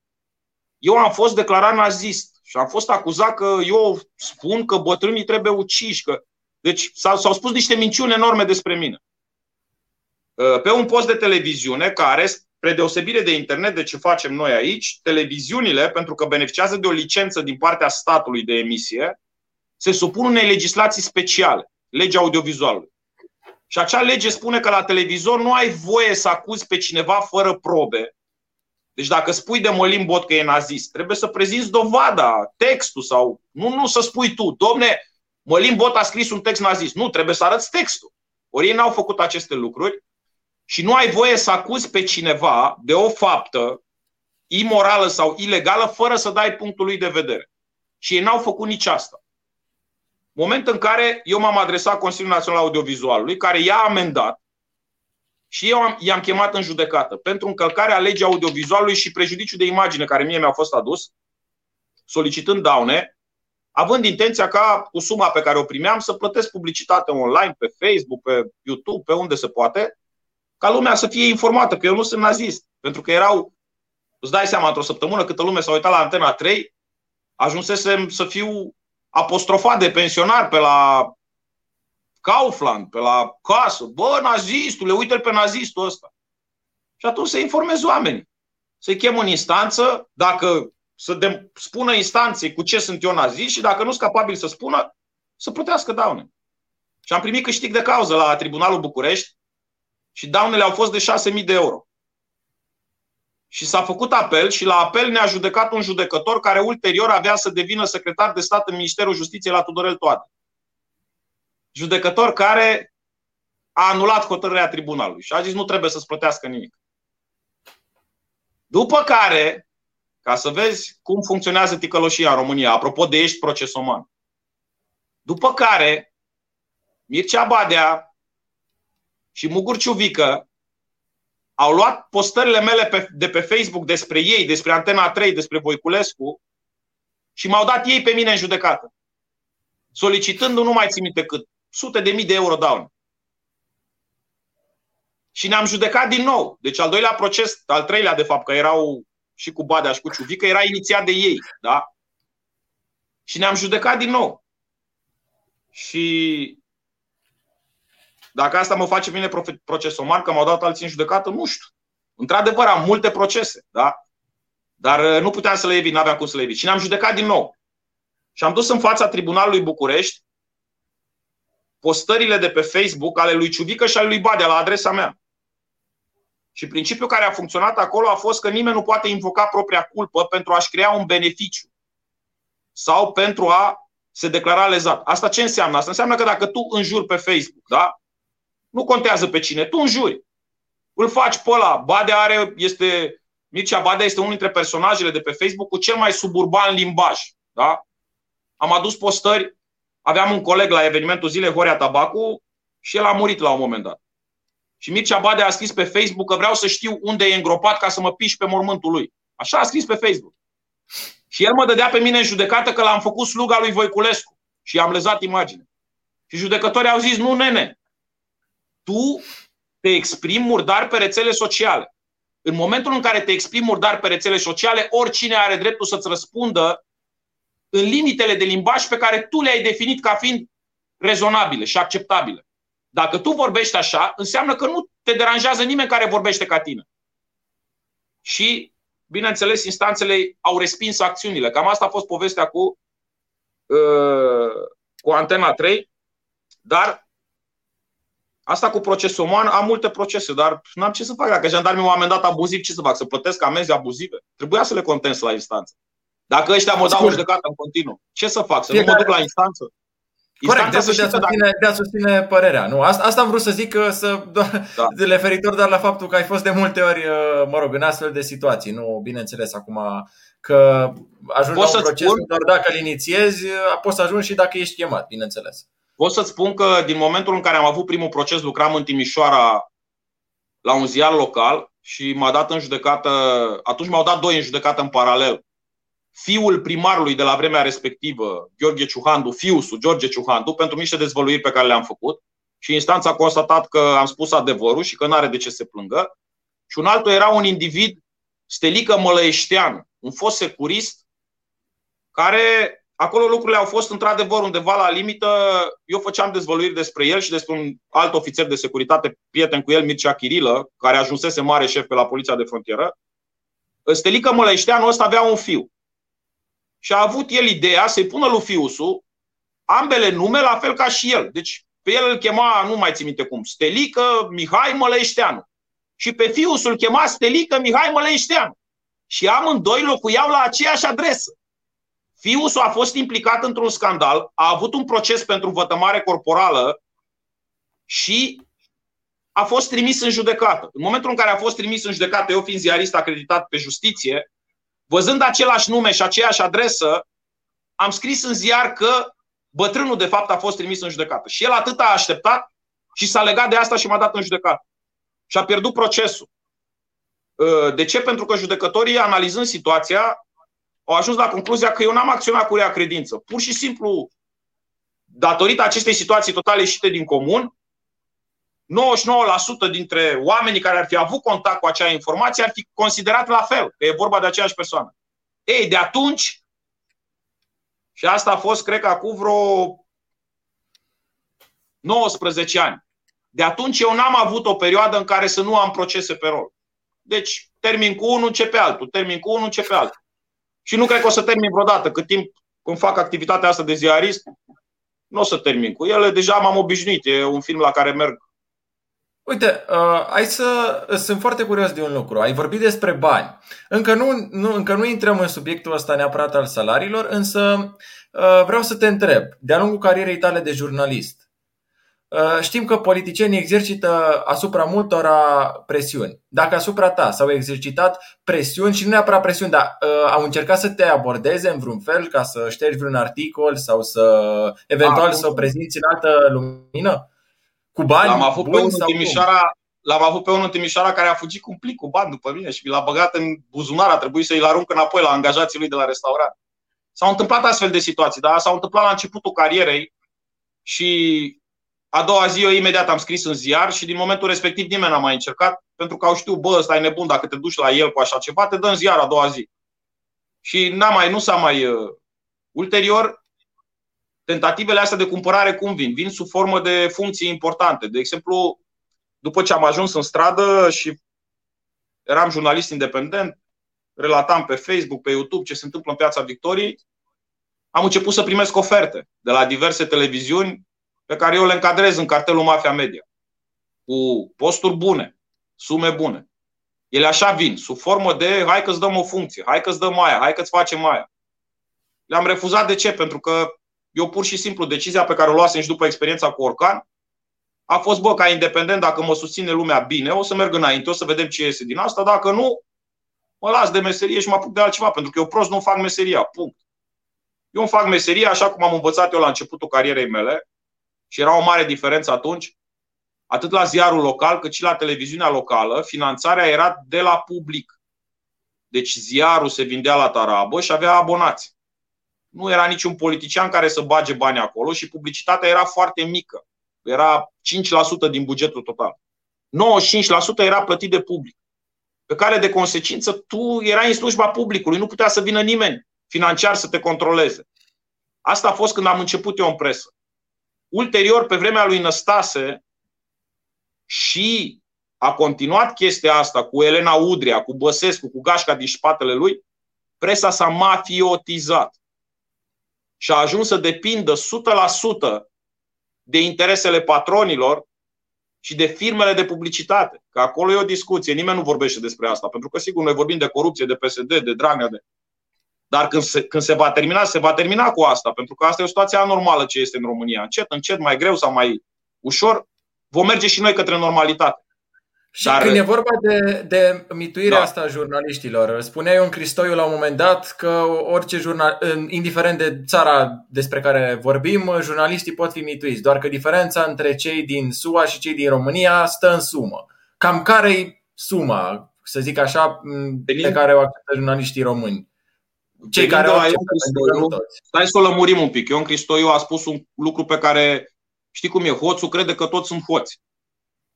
eu am fost declarat nazist și am fost acuzat că eu spun că bătrânii trebuie uciși. Că... Deci s-au, spus niște minciuni enorme despre mine. Uh, pe un post de televiziune care, spre deosebire de internet, de ce facem noi aici, televiziunile, pentru că beneficiază de o licență din partea statului de emisie, se supun unei legislații speciale, legea audiovizualului. Și acea lege spune că la televizor nu ai voie să acuzi pe cineva fără probe, deci dacă spui de Mălin Bot că e nazist, trebuie să prezinți dovada, textul sau nu, nu să spui tu, domne, Mălin Bot a scris un text nazist. Nu, trebuie să arăți textul. Ori ei n-au făcut aceste lucruri și nu ai voie să acuzi pe cineva de o faptă imorală sau ilegală fără să dai punctul lui de vedere. Și ei n-au făcut nici asta. Moment în care eu m-am adresat Consiliul Național Audiovizualului, care i-a amendat și eu am, i-am chemat în judecată pentru încălcarea legii audiovizualului și prejudiciu de imagine care mie mi-a fost adus, solicitând daune, având intenția ca cu suma pe care o primeam să plătesc publicitate online, pe Facebook, pe YouTube, pe unde se poate, ca lumea să fie informată că eu nu sunt nazist. Pentru că erau, îți dai seama, într-o săptămână câtă lume s-a uitat la Antena 3, ajunsesem să fiu apostrofat de pensionar pe la Kaufland, pe la casă, bă, nazistule, uite-l pe nazistul ăsta. Și atunci să informezi oamenii. Să-i chem în instanță, dacă să de, spună instanței cu ce sunt eu nazist și dacă nu sunt capabil să spună, să plătească daune. Și am primit câștig de cauză la Tribunalul București și daunele au fost de 6.000 de euro. Și s-a făcut apel și la apel ne-a judecat un judecător care ulterior avea să devină secretar de stat în Ministerul Justiției la Tudorel Toate judecător care a anulat hotărârea tribunalului și a zis nu trebuie să-ți plătească nimic. După care, ca să vezi cum funcționează ticăloșia în România, apropo de ești procesoman, după care Mircea Badea și Mugur Ciuvică au luat postările mele de pe Facebook despre ei, despre Antena 3, despre Voiculescu și m-au dat ei pe mine în judecată. Solicitând, nu mai țin minte cât, sute de mii de euro daune. Și ne-am judecat din nou. Deci al doilea proces, al treilea de fapt, că erau și cu Badea și cu Ciuvică, era inițiat de ei. Da? Și ne-am judecat din nou. Și dacă asta mă face bine procesomar, că m-au dat alții în judecată, nu știu. Într-adevăr, am multe procese, da? Dar uh, nu puteam să le evit, nu aveam cum să le evit. Și ne-am judecat din nou. Și am dus în fața Tribunalului București postările de pe Facebook ale lui Ciuvică și ale lui Badea la adresa mea. Și principiul care a funcționat acolo a fost că nimeni nu poate invoca propria culpă pentru a-și crea un beneficiu. sau pentru a se declara lezat. Asta ce înseamnă? Asta înseamnă că dacă tu înjuri pe Facebook, da? Nu contează pe cine, tu înjuri. Îl faci pe ăla. Bade are, este, Mircea Badea este unul dintre personajele de pe Facebook cu cel mai suburban limbaj. Da? Am adus postări, aveam un coleg la evenimentul zilei Horia Tabacu și el a murit la un moment dat. Și Mircea Badea a scris pe Facebook că vreau să știu unde e îngropat ca să mă piși pe mormântul lui. Așa a scris pe Facebook. Și el mă dădea pe mine în judecată că l-am făcut sluga lui Voiculescu și am lezat imagine. Și judecătorii au zis, nu nene, tu te exprimi murdar pe rețele sociale. În momentul în care te exprimi murdar pe rețele sociale, oricine are dreptul să-ți răspundă în limitele de limbaj pe care tu le-ai definit ca fiind rezonabile și acceptabile. Dacă tu vorbești așa, înseamnă că nu te deranjează nimeni care vorbește ca tine. Și, bineînțeles, instanțele au respins acțiunile. Cam asta a fost povestea cu, uh, cu Antena 3. Dar Asta cu procesul uman, am multe procese, dar n-am ce să fac. Dacă jandarmii m-au amendat abuziv, ce să fac? Să plătesc amenzi abuzive? Trebuia să le contens la instanță. Dacă ăștia mă dau judecată în continuu, ce să fac? Să Fiecare... nu mă duc la instanță? Corect, de a, susține, dacă... de a susține părerea. Nu, asta, asta am vrut să zic, să, doar, da. referitor doar la faptul că ai fost de multe ori, uh, mă rog, în astfel de situații. Nu, bineînțeles, acum că ajungi Poți la un proces spun? doar dacă îl inițiezi, uh, poți să ajungi și dacă ești chemat, bineînțeles. Pot să-ți spun că din momentul în care am avut primul proces, lucram în Timișoara la un ziar local și m-a dat în judecată, atunci m-au dat doi în judecată în paralel. Fiul primarului de la vremea respectivă, Gheorghe Ciuhandu, fiusul George Ciuhandu, pentru niște dezvăluiri pe care le-am făcut și instanța a constatat că am spus adevărul și că nu are de ce să se plângă. Și un altul era un individ, Stelică Mălăieștean, un fost securist, care Acolo lucrurile au fost într-adevăr undeva la limită. Eu făceam dezvăluiri despre el și despre un alt ofițer de securitate, prieten cu el, Mircea Chirilă, care ajunsese mare șef pe la Poliția de Frontieră. Stelică Mălăișteanu ăsta avea un fiu. Și a avut el ideea să-i pună lui Fiusu ambele nume la fel ca și el. Deci pe el îl chema, nu mai țin minte cum, Stelică Mihai Mălăișteanu. Și pe Fiusul îl chema Stelică Mihai Mălăișteanu. Și amândoi locuiau la aceeași adresă. Fiul a fost implicat într-un scandal, a avut un proces pentru vătămare corporală și a fost trimis în judecată. În momentul în care a fost trimis în judecată, eu fiind ziarist acreditat pe justiție, văzând același nume și aceeași adresă, am scris în ziar că bătrânul de fapt a fost trimis în judecată. Și el atât a așteptat și s-a legat de asta și m-a dat în judecată. Și a pierdut procesul. De ce? Pentru că judecătorii, analizând situația, au ajuns la concluzia că eu n-am acționat cu rea credință. Pur și simplu, datorită acestei situații totale ieșite din comun, 99% dintre oamenii care ar fi avut contact cu acea informație ar fi considerat la fel, că e vorba de aceeași persoană. Ei, de atunci, și asta a fost, cred că, acum vreo 19 ani. De atunci eu n-am avut o perioadă în care să nu am procese pe rol. Deci, termin cu unul, începe altul, termin cu unul, începe altul. Și nu cred că o să termin vreodată. Cât timp când fac activitatea asta de ziarist, nu o să termin cu ele. Deja m-am obișnuit. E un film la care merg. Uite, uh, hai să. Sunt foarte curios de un lucru. Ai vorbit despre bani. Încă nu, nu, încă nu intrăm în subiectul ăsta neapărat al salariilor, însă uh, vreau să te întreb. De-a lungul carierei tale de jurnalist, Uh, știm că politicienii exercită asupra multora presiuni. Dacă asupra ta s-au exercitat presiuni și nu neapărat presiuni, dar uh, au încercat să te abordeze în vreun fel ca să ștergi vreun articol sau să eventual A, să prezinți în altă lumină? Cu bani? L-am avut, pe unul Timișoara, l-am avut pe unul în Timișoara care a fugit cu un plic cu bani după mine și mi l-a băgat în buzunar. A trebuit să-i arunc înapoi la angajații lui de la restaurant. S-au întâmplat astfel de situații, dar s-au întâmplat la începutul carierei și a doua zi eu imediat am scris în ziar și din momentul respectiv nimeni n-a mai încercat pentru că au știut, bă, ăsta e nebun, dacă te duci la el cu așa ceva, te dă în ziar a doua zi. Și n-a mai, nu s-a mai... Uh, ulterior, tentativele astea de cumpărare cum vin? Vin sub formă de funcții importante. De exemplu, după ce am ajuns în stradă și eram jurnalist independent, relatam pe Facebook, pe YouTube ce se întâmplă în Piața Victoriei, am început să primesc oferte de la diverse televiziuni pe care eu le încadrez în cartelul Mafia Media. Cu posturi bune, sume bune. Ele așa vin, sub formă de hai că-ți dăm o funcție, hai că-ți dăm aia, hai că-ți facem aia. Le-am refuzat de ce? Pentru că eu pur și simplu decizia pe care o luasem și după experiența cu Orcan a fost, bă, ca independent, dacă mă susține lumea bine, o să merg înainte, o să vedem ce iese din asta, dacă nu, mă las de meserie și mă apuc de altceva, pentru că eu prost nu fac meseria, punct. Eu îmi fac meseria așa cum am învățat eu la începutul carierei mele și era o mare diferență atunci, atât la ziarul local cât și la televiziunea locală, finanțarea era de la public. Deci ziarul se vindea la tarabă și avea abonați. Nu era niciun politician care să bage bani acolo și publicitatea era foarte mică. Era 5% din bugetul total. 95% era plătit de public. Pe care de consecință tu erai în slujba publicului, nu putea să vină nimeni financiar să te controleze. Asta a fost când am început eu în presă. Ulterior, pe vremea lui Năstase, și a continuat chestia asta cu Elena Udrea, cu Băsescu, cu Gașca din spatele lui, presa s-a mafiotizat și a ajuns să depindă 100% de interesele patronilor și de firmele de publicitate. Că acolo e o discuție, nimeni nu vorbește despre asta, pentru că sigur noi vorbim de corupție, de PSD, de Dragnea, de... Dar când se, când se va termina, se va termina cu asta, pentru că asta e o situație anormală ce este în România. Încet, încet, mai greu sau mai ușor, vom merge și noi către normalitate. Și Dar... când e vorba de, de mituirea da. asta a jurnaliștilor, spunea eu în Cristoiu la un moment dat că orice jurnal, indiferent de țara despre care vorbim, jurnaliștii pot fi mituiți, doar că diferența între cei din SUA și cei din România stă în sumă. Cam care e suma, să zic așa, pe care o acceptă jurnaliștii români? Cei care o acceptă, Stai să o lămurim un pic. Ion Cristoiu a spus un lucru pe care știi cum e, hoțul crede că toți sunt hoți.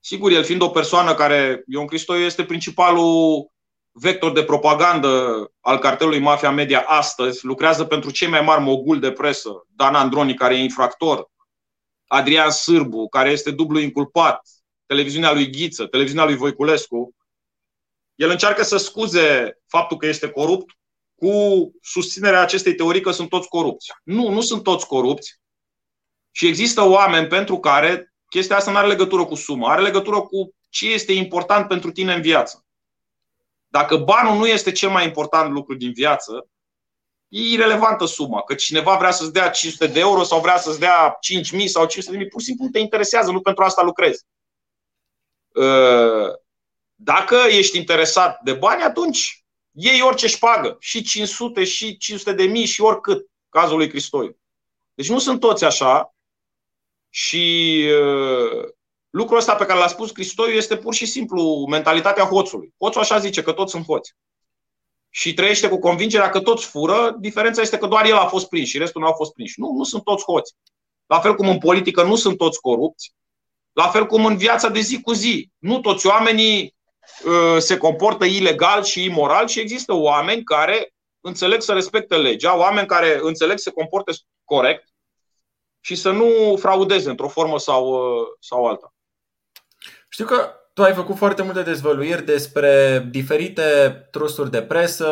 Sigur, el fiind o persoană care, Ion Cristoiu este principalul vector de propagandă al cartelului Mafia Media astăzi, lucrează pentru cei mai mari moguli de presă, Dan Androni, care e infractor, Adrian Sârbu, care este dublu inculpat, televiziunea lui Ghiță, televiziunea lui Voiculescu, el încearcă să scuze faptul că este corupt cu susținerea acestei teorii că sunt toți corupți. Nu, nu sunt toți corupți. Și există oameni pentru care chestia asta nu are legătură cu sumă, are legătură cu ce este important pentru tine în viață. Dacă banul nu este cel mai important lucru din viață, e irelevantă suma. Că cineva vrea să-ți dea 500 de euro sau vrea să-ți dea 5.000 sau 500 de mii, pur și simplu te interesează, nu pentru asta lucrezi. Ă, dacă ești interesat de bani, atunci iei orice șpagă, și 500, și 500 de mii, și oricât, cazul lui Cristoiu. Deci nu sunt toți așa, și uh, lucrul ăsta pe care l-a spus Cristoiu este pur și simplu mentalitatea hoțului. Hoțul așa zice, că toți sunt hoți. Și trăiește cu convingerea că toți fură, diferența este că doar el a fost prins și restul nu au fost prinși. Nu, nu sunt toți hoți. La fel cum în politică nu sunt toți corupți, la fel cum în viața de zi cu zi. Nu toți oamenii uh, se comportă ilegal și imoral și există oameni care înțeleg să respecte legea, oameni care înțeleg să se comporte corect și să nu fraudeze într-o formă sau, uh, sau alta. Știu că tu ai făcut foarte multe dezvăluiri despre diferite trusturi de presă,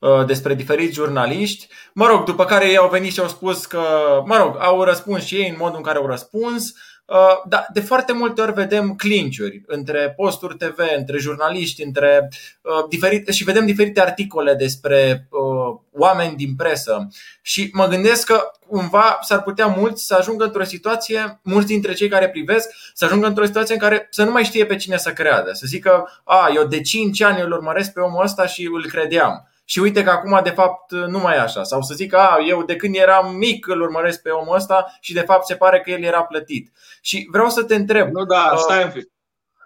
uh, despre diferiți jurnaliști. Mă rog, după care ei au venit și au spus că, mă rog, au răspuns și ei în modul în care au răspuns. Uh, dar de foarte multe ori vedem clinciuri între posturi TV, între jurnaliști, între diferite și vedem diferite articole despre oameni din presă. Și mă gândesc că cumva s-ar putea mulți să ajungă într-o situație, mulți dintre cei care privesc, să ajungă într-o situație în care să nu mai știe pe cine să creadă. Să zică, a, eu de 5 ani îl urmăresc pe omul ăsta și îl credeam. Și uite că acum de fapt nu mai e așa. Sau să zic, a, eu de când eram mic îl urmăresc pe omul ăsta și de fapt se pare că el era plătit. Și vreau să te întreb. Nu, da, uh, stai un pic.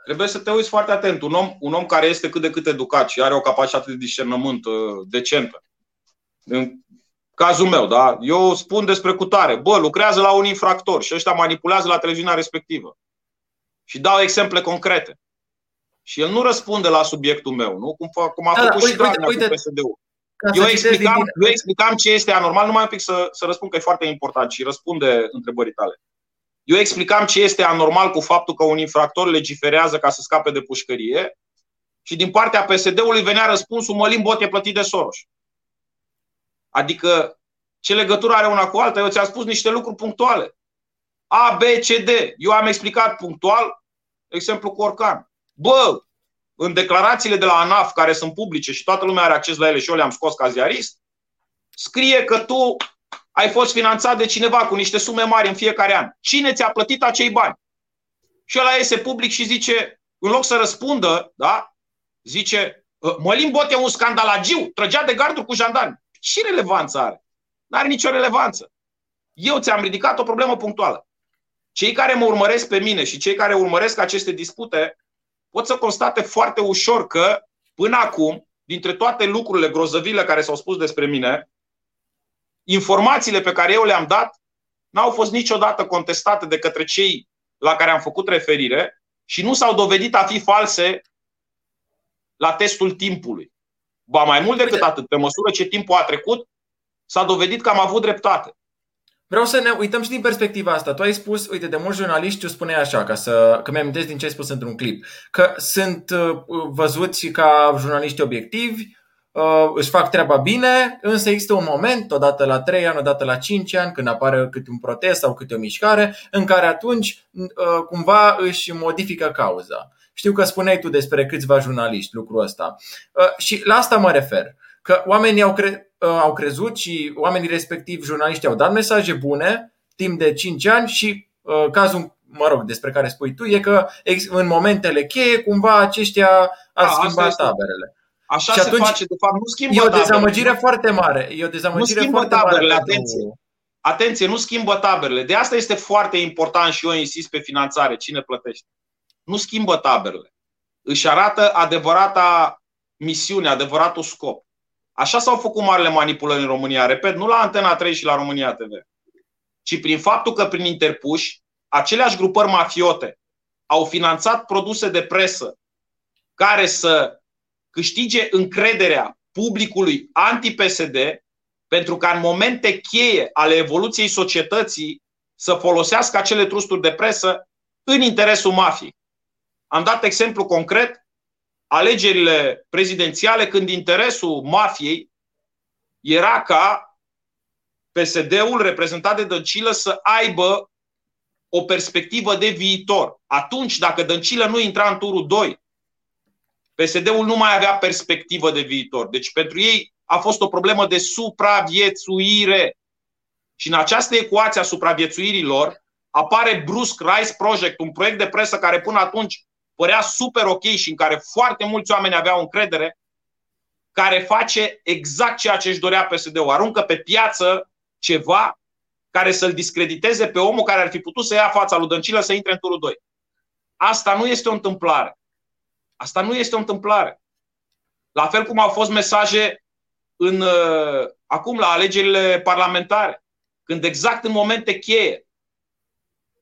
Trebuie să te uiți foarte atent. Un om, un om care este cât de cât educat și are o capacitate de discernământ uh, decentă, în cazul meu, da? Eu spun despre cutare. Bă, lucrează la un infractor și ăștia manipulează la televiziunea respectivă. Și dau exemple concrete. Și el nu răspunde la subiectul meu, nu? Cum, cum a da, făcut da, și Dragnea cu PSD-ul. Eu explicam, eu explicam ce este anormal, numai un pic să, să răspund că e foarte important și răspunde întrebării tale. Eu explicam ce este anormal cu faptul că un infractor legiferează ca să scape de pușcărie și din partea PSD-ului venea răspunsul Mălin Bot e plătit de Soros. Adică ce legătură are una cu alta? Eu ți-am spus niște lucruri punctuale. A, B, C, D. Eu am explicat punctual exemplu cu Orcan. Bă, în declarațiile de la ANAF, care sunt publice și toată lumea are acces la ele și eu le-am scos ca ziarist, scrie că tu ai fost finanțat de cineva cu niște sume mari în fiecare an. Cine ți-a plătit acei bani? Și ăla iese public și zice, în loc să răspundă, da, zice, ă, Mălin Bot e un scandalagiu, trăgea de garduri cu jandarmi. Ce relevanță are? Nu are nicio relevanță. Eu ți-am ridicat o problemă punctuală. Cei care mă urmăresc pe mine și cei care urmăresc aceste dispute pot să constate foarte ușor că, până acum, dintre toate lucrurile grozăvile care s-au spus despre mine, informațiile pe care eu le-am dat n-au fost niciodată contestate de către cei la care am făcut referire și nu s-au dovedit a fi false la testul timpului. Ba mai mult decât atât, pe măsură ce timpul a trecut, s-a dovedit că am avut dreptate. Vreau să ne uităm și din perspectiva asta. Tu ai spus, uite, de mulți jurnaliști tu spuneai așa, ca să, că mi-am din ce ai spus într-un clip, că sunt uh, văzuți ca jurnaliști obiectivi, uh, își fac treaba bine, însă există un moment, odată la 3 ani, odată la 5 ani, când apare câte un protest sau câte o mișcare, în care atunci uh, cumva își modifică cauza. Știu că spuneai tu despre câțiva jurnaliști lucrul ăsta. Uh, și la asta mă refer. Că oamenii au, cre- uh, au crezut și oamenii respectiv, jurnaliștii, au dat mesaje bune timp de 5 ani și uh, cazul, mă rog, despre care spui tu, e că în momentele cheie, cumva aceștia a schimbat taberele. Așa și atunci, se face, de fapt, nu schimbă E o dezamăgire taberele. foarte mare. E o dezamăgire nu schimbă foarte taberele, mare atenție. Atenție, nu schimbă taberele. De asta este foarte important și eu insist pe finanțare. Cine plătește? Nu schimbă taberele. Își arată adevărata misiune, adevăratul scop. Așa s-au făcut marile manipulări în România. Repet, nu la Antena 3 și la România TV, ci prin faptul că prin interpuși, aceleași grupări mafiote au finanțat produse de presă care să câștige încrederea publicului anti-PSD pentru ca în momente cheie ale evoluției societății să folosească acele trusturi de presă în interesul mafiei. Am dat exemplu concret alegerile prezidențiale când interesul mafiei era ca PSD-ul reprezentat de Dăncilă să aibă o perspectivă de viitor. Atunci, dacă Dăncilă nu intra în turul 2, PSD-ul nu mai avea perspectivă de viitor. Deci pentru ei a fost o problemă de supraviețuire. Și în această ecuație a supraviețuirilor apare brusc Rice Project, un proiect de presă care până atunci părea super ok și în care foarte mulți oameni aveau încredere, care face exact ceea ce își dorea PSD-ul. Aruncă pe piață ceva care să-l discrediteze pe omul care ar fi putut să ia fața lui Dăncilă să intre în turul 2. Asta nu este o întâmplare. Asta nu este o întâmplare. La fel cum au fost mesaje în, uh, acum la alegerile parlamentare, când exact în momente cheie,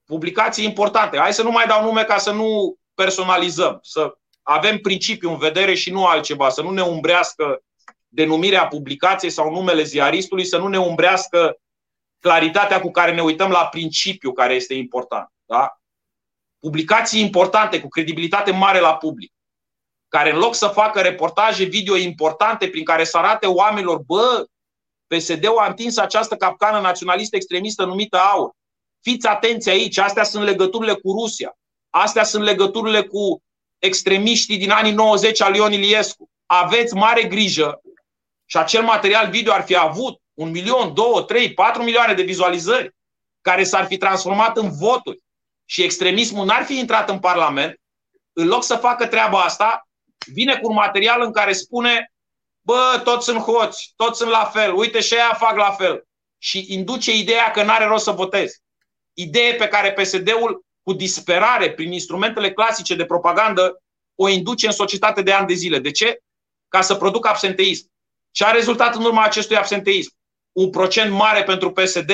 publicații importante, hai să nu mai dau nume ca să nu personalizăm, să avem principiu în vedere și nu altceva, să nu ne umbrească denumirea publicației sau numele ziaristului, să nu ne umbrească claritatea cu care ne uităm la principiu care este important. Da? Publicații importante, cu credibilitate mare la public, care în loc să facă reportaje video importante prin care să arate oamenilor, bă, PSD-ul a întins această capcană naționalistă extremistă numită AUR. Fiți atenți aici, astea sunt legăturile cu Rusia. Astea sunt legăturile cu extremiștii din anii 90 al Ion Iliescu. Aveți mare grijă și acel material video ar fi avut un milion, două, trei, patru milioane de vizualizări care s-ar fi transformat în voturi și extremismul n-ar fi intrat în Parlament, în loc să facă treaba asta, vine cu un material în care spune bă, toți sunt hoți, toți sunt la fel, uite și aia fac la fel. Și induce ideea că n-are rost să votezi. Idee pe care PSD-ul cu disperare prin instrumentele clasice de propagandă o induce în societate de ani de zile. De ce? Ca să producă absenteism. Ce a rezultat în urma acestui absenteism? Un procent mare pentru PSD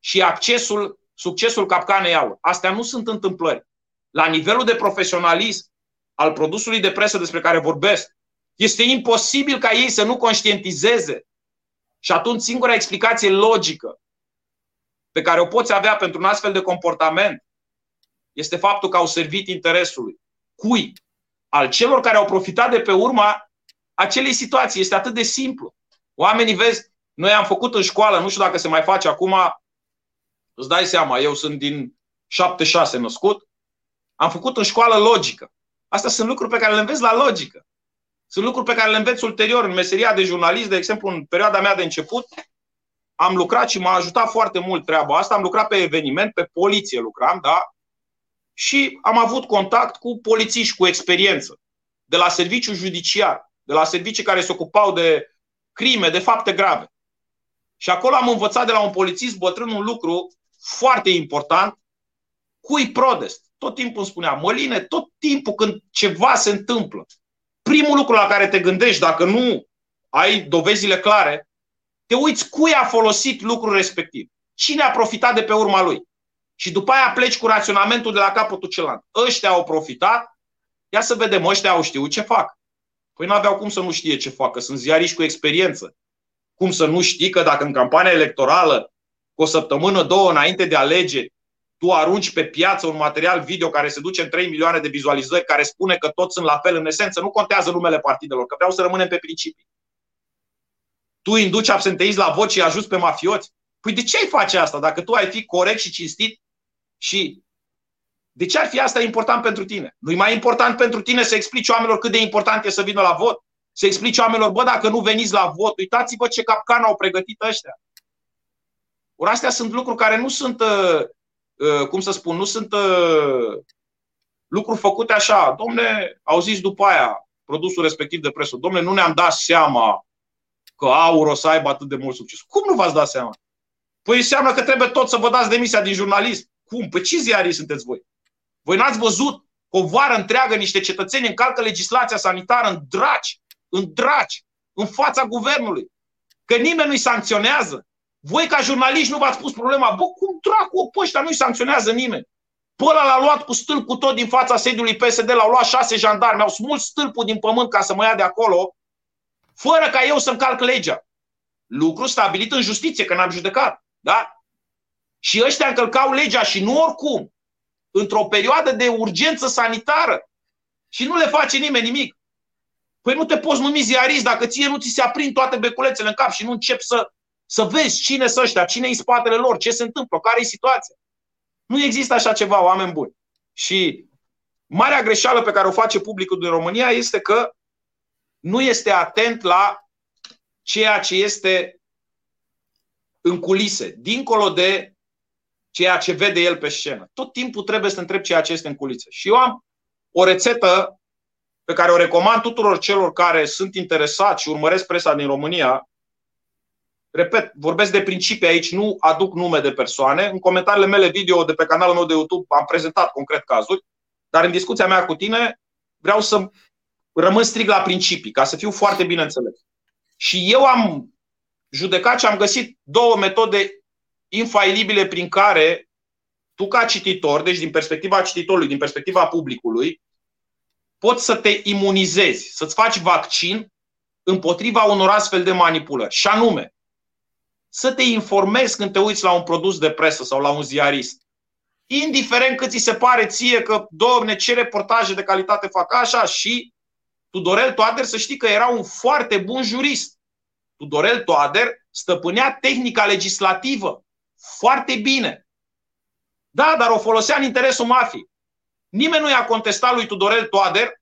și accesul, succesul capcanei aur. Astea nu sunt întâmplări. La nivelul de profesionalism al produsului de presă despre care vorbesc, este imposibil ca ei să nu conștientizeze. Și atunci singura explicație logică pe care o poți avea pentru un astfel de comportament este faptul că au servit interesului. Cui? Al celor care au profitat de pe urma acelei situații. Este atât de simplu. Oamenii, vezi, noi am făcut în școală, nu știu dacă se mai face acum, îți dai seama, eu sunt din 76 născut, am făcut în școală logică. Astea sunt lucruri pe care le înveți la logică. Sunt lucruri pe care le înveți ulterior în meseria de jurnalist, de exemplu, în perioada mea de început, am lucrat și m-a ajutat foarte mult treaba asta. Am lucrat pe eveniment, pe poliție lucram, da? Și am avut contact cu polițiști cu experiență, de la serviciu judiciar, de la servicii care se ocupau de crime, de fapte grave. Și acolo am învățat de la un polițist bătrân un lucru foarte important, cui prodest. Tot timpul îmi spunea, Măline, tot timpul când ceva se întâmplă, primul lucru la care te gândești, dacă nu ai dovezile clare, te uiți cui a folosit lucrul respectiv. Cine a profitat de pe urma lui. Și după aia pleci cu raționamentul de la capătul celălalt. Ăștia au profitat, ia să vedem, ăștia au știut ce fac. Păi nu aveau cum să nu știe ce fac, că sunt ziariști cu experiență. Cum să nu știi că dacă în campania electorală, cu o săptămână, două înainte de alegeri, tu arunci pe piață un material video care se duce în 3 milioane de vizualizări, care spune că toți sunt la fel în esență, nu contează numele partidelor, că vreau să rămânem pe principii. Tu induci absenteism la vot și ajuți pe mafioți? Păi de ce ai face asta? Dacă tu ai fi corect și cinstit și de ce ar fi asta important pentru tine? Nu-i mai important pentru tine să explici oamenilor cât de important e să vină la vot? Să explici oamenilor, bă, dacă nu veniți la vot, uitați-vă ce capcan au pregătit ăștia. Ori astea sunt lucruri care nu sunt, uh, uh, cum să spun, nu sunt uh, lucruri făcute așa. Domne, au zis după aia, produsul respectiv de presă, domne, nu ne-am dat seama că aur o să aibă atât de mult succes. Cum nu v-ați dat seama? Păi înseamnă că trebuie tot să vă dați demisia din jurnalist. Cum? Păi ce ziarii sunteți voi? Voi n-ați văzut că o vară întreagă niște cetățeni încalcă legislația sanitară în draci, în draci, în fața guvernului. Că nimeni nu-i sancționează. Voi ca jurnaliști nu v-ați pus problema, bă, cum dracu, pe ăștia nu-i sancționează nimeni. Pe ăla l-a luat cu stâlpul tot din fața sediului PSD, l-au luat șase jandarmi, au smuls stâlpul din pământ ca să mă ia de acolo, fără ca eu să-mi calc legea. Lucru stabilit în justiție, că n-am judecat. Da? Și ăștia încălcau legea și nu oricum, într-o perioadă de urgență sanitară. Și nu le face nimeni nimic. Păi nu te poți numi ziarist dacă ție nu ți se aprind toate beculețele în cap și nu începi să, să vezi cine sunt ăștia, cine e în spatele lor, ce se întâmplă, care e situația. Nu există așa ceva, oameni buni. Și marea greșeală pe care o face publicul din România este că nu este atent la ceea ce este în culise, dincolo de ceea ce vede el pe scenă. Tot timpul trebuie să întreb ceea ce este în culise. Și eu am o rețetă pe care o recomand tuturor celor care sunt interesați și urmăresc presa din România. Repet, vorbesc de principii aici, nu aduc nume de persoane. În comentariile mele video de pe canalul meu de YouTube am prezentat concret cazuri, dar în discuția mea cu tine vreau să rămân strict la principii, ca să fiu foarte bine înțeles. Și eu am judecat și am găsit două metode infailibile prin care tu ca cititor, deci din perspectiva cititorului, din perspectiva publicului, poți să te imunizezi, să-ți faci vaccin împotriva unor astfel de manipulări. Și anume, să te informezi când te uiți la un produs de presă sau la un ziarist. Indiferent cât ți se pare ție că, domne, ce reportaje de calitate fac așa și Tudorel Toader să știi că era un foarte bun jurist. Tudorel Toader stăpânea tehnica legislativă foarte bine. Da, dar o folosea în interesul mafiei. Nimeni nu i-a contestat lui Tudorel Toader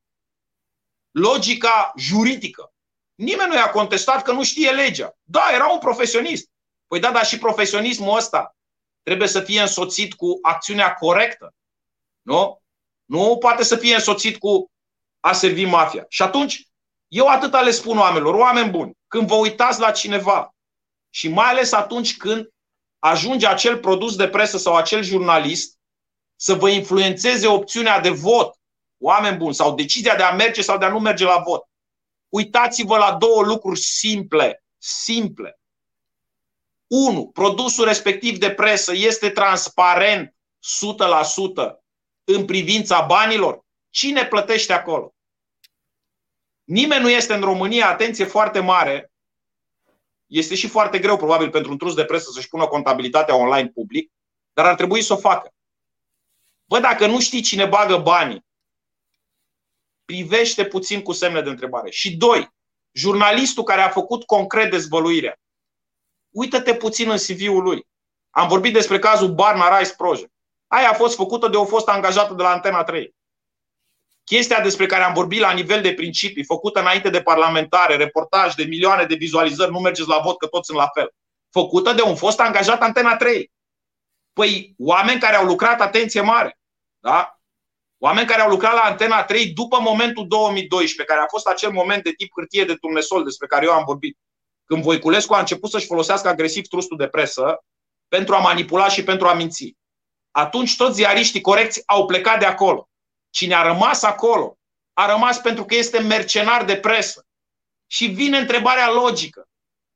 logica juridică. Nimeni nu i-a contestat că nu știe legea. Da, era un profesionist. Păi da, dar și profesionismul ăsta trebuie să fie însoțit cu acțiunea corectă. Nu? Nu poate să fie însoțit cu a servi mafia. Și atunci, eu atâta le spun oamenilor, oameni buni, când vă uitați la cineva și mai ales atunci când ajunge acel produs de presă sau acel jurnalist să vă influențeze opțiunea de vot, oameni buni, sau decizia de a merge sau de a nu merge la vot. Uitați-vă la două lucruri simple, simple. Unu, produsul respectiv de presă este transparent 100% în privința banilor? Cine plătește acolo? Nimeni nu este în România, atenție foarte mare, este și foarte greu probabil pentru un trus de presă să-și pună contabilitatea online public, dar ar trebui să o facă. Bă, dacă nu știi cine bagă banii, privește puțin cu semne de întrebare. Și doi, jurnalistul care a făcut concret dezvăluirea, uită-te puțin în CV-ul lui. Am vorbit despre cazul Barna Rice Project. Aia a fost făcută de o fost angajată de la Antena 3. Chestia despre care am vorbit la nivel de principii, făcută înainte de parlamentare, reportaj de milioane de vizualizări, nu mergeți la vot că toți sunt la fel. făcută de un fost angajat Antena 3. Păi oameni care au lucrat, atenție mare, da? Oameni care au lucrat la Antena 3 după momentul 2012, care a fost acel moment de tip hârtie de turnesol despre care eu am vorbit. Când Voiculescu a început să-și folosească agresiv trustul de presă pentru a manipula și pentru a minți. Atunci toți ziariștii corecți au plecat de acolo. Cine a rămas acolo, a rămas pentru că este mercenar de presă. Și vine întrebarea logică.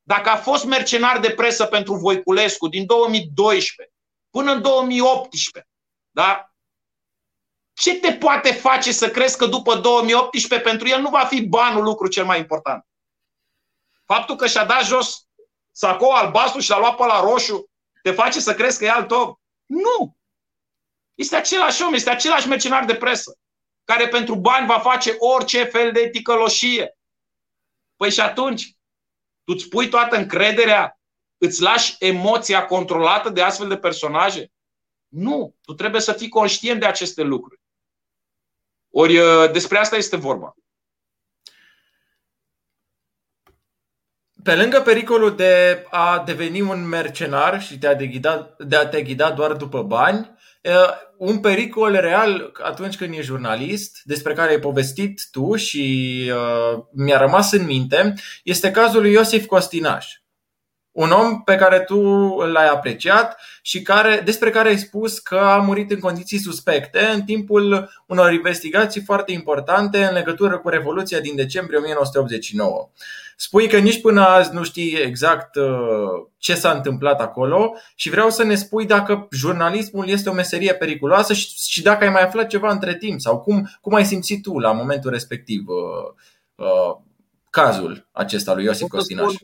Dacă a fost mercenar de presă pentru Voiculescu din 2012 până în 2018, da? ce te poate face să crezi că după 2018 pentru el nu va fi banul lucru cel mai important? Faptul că și-a dat jos sacou albastru și l-a luat pe la roșu te face să crezi că e alt om? Nu! Este același om, este același mercenar de presă care pentru bani va face orice fel de ticăloșie. Păi și atunci, tu îți pui toată încrederea, îți lași emoția controlată de astfel de personaje? Nu, tu trebuie să fii conștient de aceste lucruri. Ori uh, despre asta este vorba. Pe lângă pericolul de a deveni un mercenar și de a te ghida, de a te ghida doar după bani, un pericol real atunci când e jurnalist, despre care ai povestit tu și mi-a rămas în minte, este cazul lui Iosif Costinaș. Un om pe care tu l-ai apreciat și care, despre care ai spus că a murit în condiții suspecte în timpul unor investigații foarte importante în legătură cu Revoluția din decembrie 1989. Spui că nici până azi nu știi exact uh, ce s-a întâmplat acolo și vreau să ne spui dacă jurnalismul este o meserie periculoasă și dacă ai mai aflat ceva între timp sau cum, cum ai simțit tu la momentul respectiv uh, uh, cazul acesta lui Iosif Costinaș.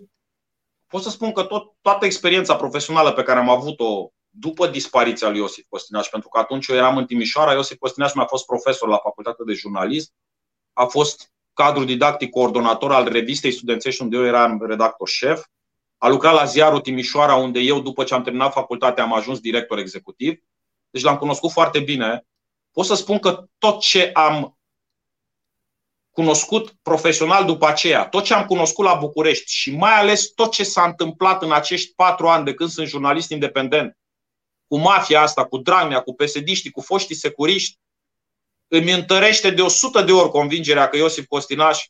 Pot să spun că tot, toată experiența profesională pe care am avut-o după dispariția lui Iosif Costinaș, pentru că atunci eu eram în Timișoara, Iosif Costinaș mi-a fost profesor la facultatea de jurnalism, a fost cadru didactic coordonator al revistei studențești unde eu eram redactor șef. A lucrat la ziarul Timișoara unde eu după ce am terminat facultatea am ajuns director executiv. Deci l-am cunoscut foarte bine. Pot să spun că tot ce am cunoscut profesional după aceea, tot ce am cunoscut la București și mai ales tot ce s-a întâmplat în acești patru ani de când sunt jurnalist independent, cu mafia asta, cu Dragnea, cu pesediștii, cu foștii securiști, îmi întărește de 100 de ori convingerea că Iosif Costinaș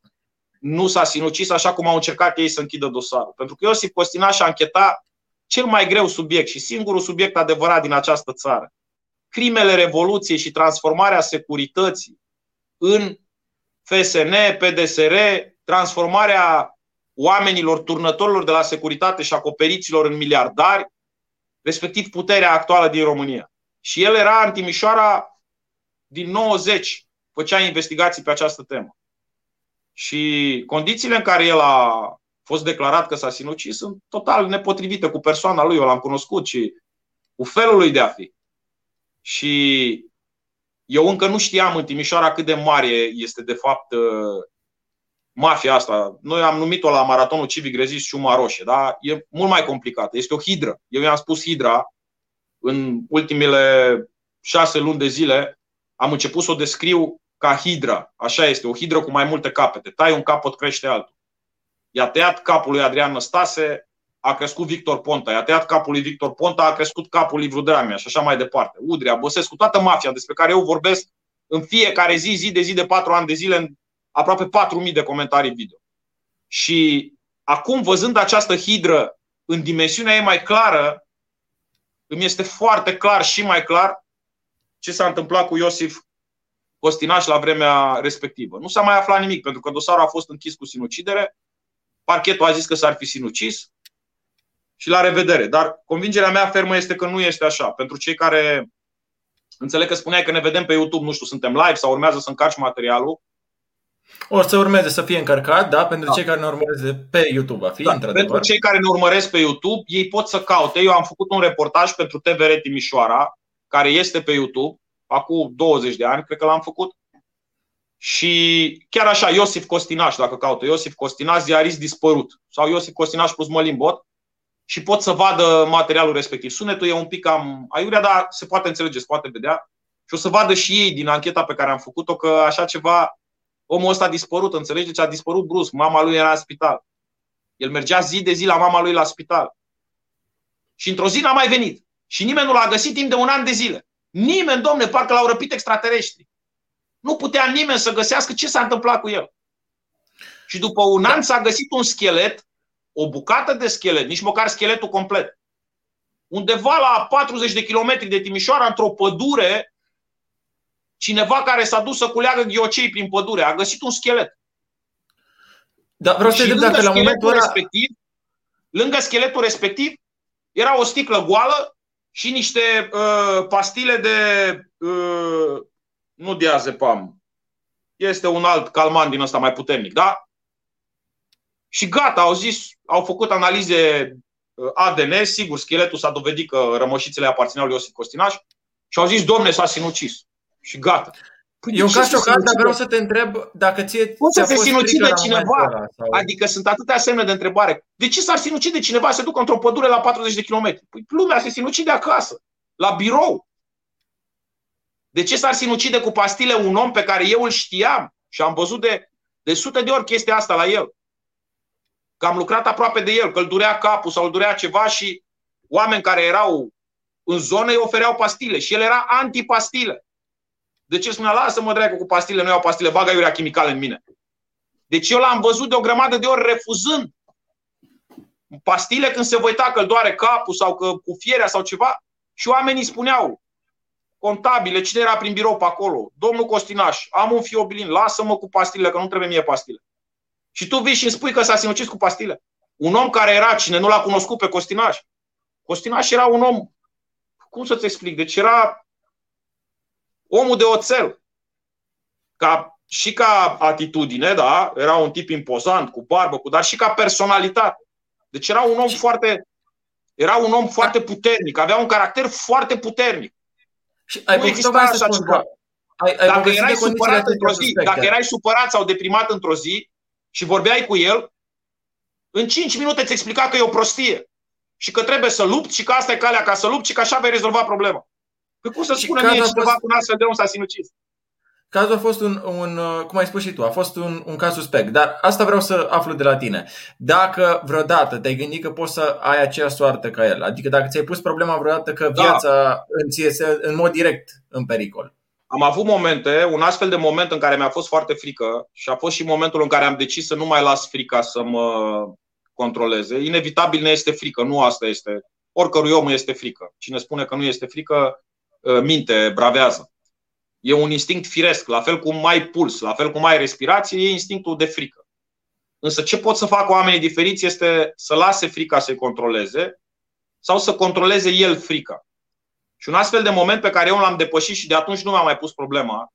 nu s-a sinucis așa cum au încercat ei să închidă dosarul. Pentru că Iosif Costinaș a închetat cel mai greu subiect și singurul subiect adevărat din această țară. Crimele Revoluției și transformarea securității în FSN, PDSR, transformarea oamenilor, turnătorilor de la securitate și acoperiților în miliardari, respectiv puterea actuală din România. Și el era în Timișoara din 90 făcea investigații pe această temă. Și condițiile în care el a fost declarat că s-a sinucis sunt total nepotrivite cu persoana lui, eu l-am cunoscut și cu felul lui de a fi. Și eu încă nu știam în Timișoara cât de mare este de fapt uh, mafia asta. Noi am numit-o la maratonul civic rezist Ciuma Roșie, dar e mult mai complicat. Este o hidră. Eu i-am spus hidra în ultimele șase luni de zile am început să o descriu ca hidra. Așa este, o hidră cu mai multe capete. Tai un capăt, crește altul. I-a tăiat capul lui Adrian Năstase, a crescut Victor Ponta. I-a tăiat capul lui Victor Ponta, a crescut capul lui Vrudramia și așa mai departe. Udrea, Băsescu, toată mafia despre care eu vorbesc în fiecare zi, zi de zi de patru ani de zile, în aproape 4.000 de comentarii video. Și acum, văzând această hidră în dimensiunea ei mai clară, îmi este foarte clar și mai clar ce s-a întâmplat cu Iosif Costinaș la vremea respectivă. Nu s-a mai aflat nimic, pentru că dosarul a fost închis cu sinucidere, parchetul a zis că s-ar fi sinucis și la revedere. Dar convingerea mea fermă este că nu este așa. Pentru cei care înțeleg că spuneai că ne vedem pe YouTube, nu știu, suntem live sau urmează să încarci materialul, o să urmeze să fie încărcat, da? Pentru da. cei care ne urmăresc pe YouTube, va fi, da. într-adevăr. Pentru cei care ne urmăresc pe YouTube, ei pot să caute. Eu am făcut un reportaj pentru TVR Timișoara, care este pe YouTube, acum 20 de ani, cred că l-am făcut. Și chiar așa, Iosif Costinaș, dacă caută, Iosif Costinaș, ziarist dispărut. Sau Iosif Costinaș plus Mălimbot și pot să vadă materialul respectiv. Sunetul e un pic cam aiurea, dar se poate înțelege, se poate vedea. Și o să vadă și ei din ancheta pe care am făcut-o că așa ceva, omul ăsta a dispărut, înțelegeți? Deci a dispărut brusc, mama lui era în spital. El mergea zi de zi la mama lui la spital. Și într-o zi n-a mai venit. Și nimeni nu l-a găsit timp de un an de zile. Nimeni, domne, parcă l-au răpit extraterestri. Nu putea nimeni să găsească ce s-a întâmplat cu el. Și după un an s-a găsit un schelet, o bucată de schelet, nici măcar scheletul complet. Undeva la 40 de kilometri de Timișoara, într-o pădure, cineva care s-a dus să culeagă ghiocei prin pădure a găsit un schelet. Da, vreau să te dacă la momentul ăla... respectiv, lângă scheletul respectiv era o sticlă goală și niște uh, pastile de uh, nu diazepam. Este un alt calmant din ăsta mai puternic, da? Și gata, au zis, au făcut analize uh, ADN, sigur, scheletul s-a dovedit că rămășițele aparțineau lui Iosif Costinaș și au zis, domne, s-a sinucis. Și gata. Păi Eu ca șocat, dar vreau să te întreb dacă ție Cum să se sinucide cineva? Ăla, sau... Adică sunt atâtea semne de întrebare. De ce s-ar sinucide cineva să se ducă într-o pădure la 40 de kilometri? Păi lumea se sinucide acasă, la birou. De ce s-ar sinucide cu pastile un om pe care eu îl știam și am văzut de, de sute de ori chestia asta la el? Că am lucrat aproape de el, că îl durea capul sau îl durea ceva și oameni care erau în zonă îi ofereau pastile și el era anti-pastile. De ce spunea, lasă-mă dracu cu pastile, nu iau pastile, bagă iurea chimicală în mine. Deci eu l-am văzut de o grămadă de ori refuzând pastile când se vă uita că îl doare capul sau că cu fierea sau ceva și oamenii spuneau, contabile, cine era prin birou pe acolo? Domnul Costinaș, am un fiobilin, lasă-mă cu pastile, că nu trebuie mie pastile. Și tu vii și îmi spui că s-a sinucis cu pastile. Un om care era, cine nu l-a cunoscut pe Costinaș, Costinaș era un om, cum să-ți explic, deci era omul de oțel. Ca, și ca atitudine, da, era un tip impozant, cu barbă, cu, dar și ca personalitate. Deci era un om foarte, era un om foarte puternic, avea un caracter foarte puternic. Și ai nu exista așa ceva. Ai, ai dacă erai supărat într-o zi, dacă erai supărat sau deprimat într-o zi și vorbeai cu el, în 5 minute îți explica că e o prostie și că trebuie să lupți și că asta e calea ca să lupți și că așa vei rezolva problema. Păi cum să spună mie cineva cu un astfel de om s-a sinucis? Cazul a fost un, un, cum ai spus și tu, a fost un, un caz suspect, dar asta vreau să aflu de la tine. Dacă vreodată te-ai gândit că poți să ai aceeași soartă ca el, adică dacă ți-ai pus problema vreodată că da. viața da. îți iese în mod direct în pericol. Am avut momente, un astfel de moment în care mi-a fost foarte frică și a fost și momentul în care am decis să nu mai las frica să mă controleze. Inevitabil ne este frică, nu asta este. Oricărui om este frică. Cine spune că nu este frică, ă, minte, bravează. E un instinct firesc, la fel cum mai puls, la fel cum mai respirație, e instinctul de frică. Însă ce pot să facă oamenii diferiți este să lase frica să-i controleze sau să controleze el frica. Și un astfel de moment pe care eu l-am depășit și de atunci nu mi-am mai pus problema,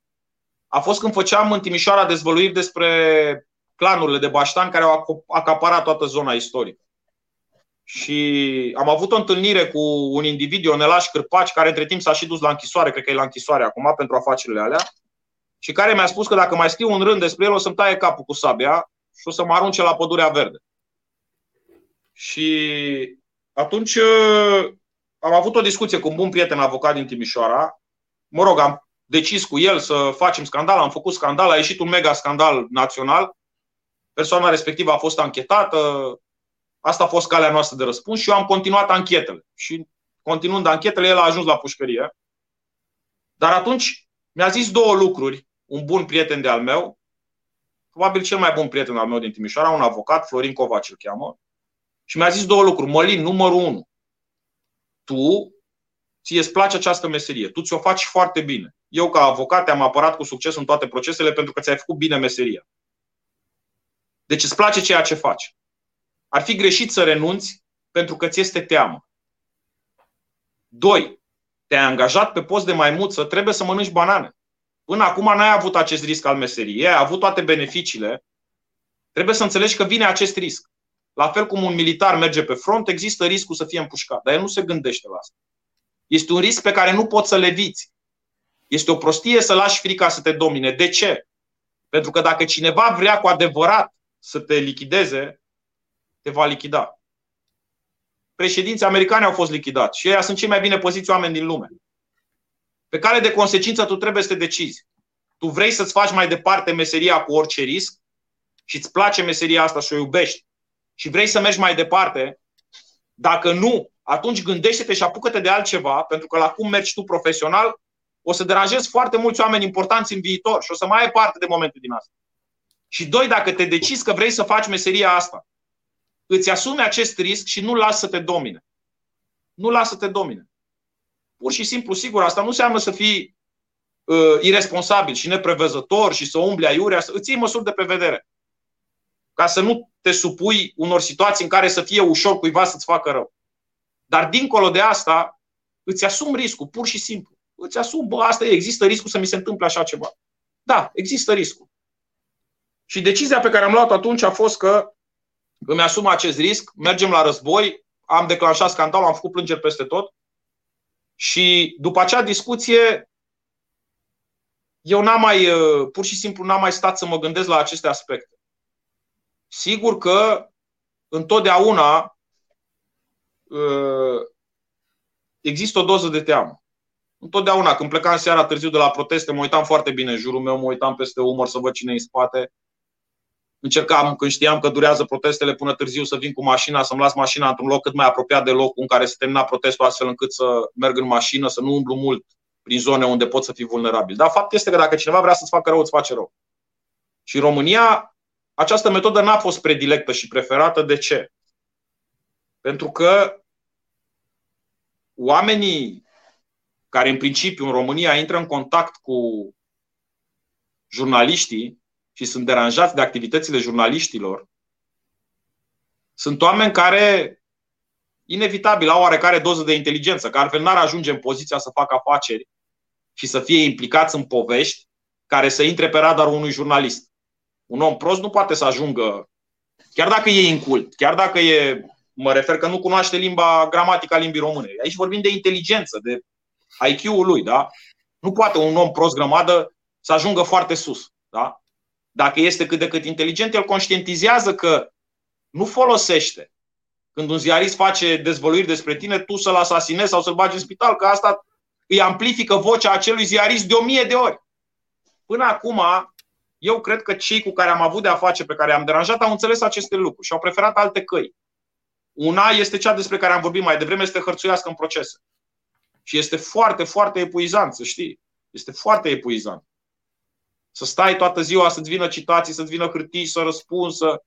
a fost când făceam în Timișoara dezvăluiri despre clanurile de baștani care au acaparat toată zona istorică. Și am avut o întâlnire cu un individ, Ionelaș Cârpaci, care între timp s-a și dus la închisoare, cred că e la închisoare acum pentru afacerile alea, și care mi-a spus că dacă mai scriu un rând despre el, o să-mi taie capul cu sabia și o să mă arunce la pădurea verde. Și atunci uh, am avut o discuție cu un bun prieten avocat din Timișoara. Mă rog, am decis cu el să facem scandal, am făcut scandal, a ieșit un mega scandal național. Persoana respectivă a fost anchetată, Asta a fost calea noastră de răspuns și eu am continuat anchetele. Și continuând anchetele, el a ajuns la pușcărie. Dar atunci mi-a zis două lucruri, un bun prieten de al meu, probabil cel mai bun prieten al meu din Timișoara, un avocat, Florin Covaci îl cheamă, și mi-a zis două lucruri. Mălin, numărul unu, tu ție îți place această meserie, tu ți-o faci foarte bine. Eu, ca avocat, am apărat cu succes în toate procesele pentru că ți-ai făcut bine meseria. Deci îți place ceea ce faci. Ar fi greșit să renunți pentru că ți este teamă. Doi, te-ai angajat pe post de maimuță, trebuie să mănânci banane. Până acum n-ai avut acest risc al meseriei, ai avut toate beneficiile. Trebuie să înțelegi că vine acest risc. La fel cum un militar merge pe front, există riscul să fie împușcat, dar el nu se gândește la asta. Este un risc pe care nu poți să le viți. Este o prostie să lași frica să te domine. De ce? Pentru că dacă cineva vrea cu adevărat să te lichideze, te va lichida. Președinții americani au fost lichidați și ei sunt cei mai bine poziți oameni din lume. Pe care de consecință tu trebuie să te decizi. Tu vrei să-ți faci mai departe meseria cu orice risc și îți place meseria asta și o iubești și vrei să mergi mai departe, dacă nu, atunci gândește-te și apucă-te de altceva, pentru că la cum mergi tu profesional, o să deranjezi foarte mulți oameni importanți în viitor și o să mai ai parte de momente din asta. Și doi, dacă te decizi că vrei să faci meseria asta, îți asumi acest risc și nu lasă să te domine. Nu lasă să te domine. Pur și simplu, sigur, asta nu înseamnă să fii uh, irresponsabil și neprevăzător și să umbli aiurea, să îți iei măsuri de prevedere. Ca să nu te supui unor situații în care să fie ușor cuiva să-ți facă rău. Dar dincolo de asta, îți asumi riscul, pur și simplu. Îți asumi, bă, asta e, există riscul să mi se întâmple așa ceva. Da, există riscul. Și decizia pe care am luat-o atunci a fost că îmi asum acest risc, mergem la război, am declanșat scandalul, am făcut plângeri peste tot și după acea discuție eu n-am mai, uh, pur și simplu n-am mai stat să mă gândesc la aceste aspecte. Sigur că întotdeauna uh, există o doză de teamă. Întotdeauna, când plecam seara târziu de la proteste, mă uitam foarte bine în jurul meu, mă uitam peste umăr să văd cine e în spate. Încercam, când știam că durează protestele până târziu, să vin cu mașina, să-mi las mașina într-un loc cât mai apropiat de locul în care se termina protestul, astfel încât să merg în mașină, să nu umblu mult prin zone unde pot să fii vulnerabil. Dar fapt este că dacă cineva vrea să-ți facă rău, îți face rău. Și în România, această metodă n-a fost predilectă și preferată. De ce? Pentru că oamenii care în principiu în România intră în contact cu jurnaliștii și sunt deranjați de activitățile jurnaliștilor, sunt oameni care inevitabil au oarecare doză de inteligență, că altfel n-ar ajunge în poziția să facă afaceri și să fie implicați în povești care să intre pe radarul unui jurnalist. Un om prost nu poate să ajungă, chiar dacă e incult, chiar dacă e, mă refer că nu cunoaște limba, gramatica limbii române. Aici vorbim de inteligență, de IQ-ul lui, da? Nu poate un om prost grămadă să ajungă foarte sus, da? Dacă este cât de cât inteligent, el conștientizează că nu folosește când un ziarist face dezvăluiri despre tine, tu să-l asasinezi sau să-l bagi în spital, că asta îi amplifică vocea acelui ziarist de o mie de ori. Până acum, eu cred că cei cu care am avut de a face, pe care am deranjat, au înțeles aceste lucruri și au preferat alte căi. Una este cea despre care am vorbit mai devreme, este hărțuiască în procese. Și este foarte, foarte epuizant, să știi. Este foarte epuizant. Să stai toată ziua, să-ți vină citații, să-ți vină hârtii, să răspunzi, să...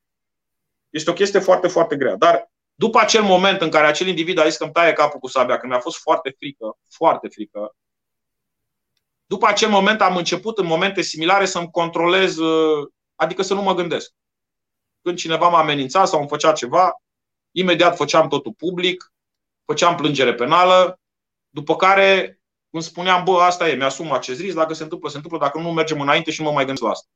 Este o chestie foarte, foarte grea. Dar după acel moment în care acel individ a zis că îmi taie capul cu sabia, când mi-a fost foarte frică, foarte frică, după acel moment am început în momente similare să-mi controlez, uh, adică să nu mă gândesc. Când cineva m-a amenințat sau îmi făcea ceva, imediat făceam totul public, făceam plângere penală, după care îmi spuneam, bă, asta e, mi-asum acest risc, dacă se întâmplă, se întâmplă, dacă nu mergem înainte și nu mă mai gândesc la asta.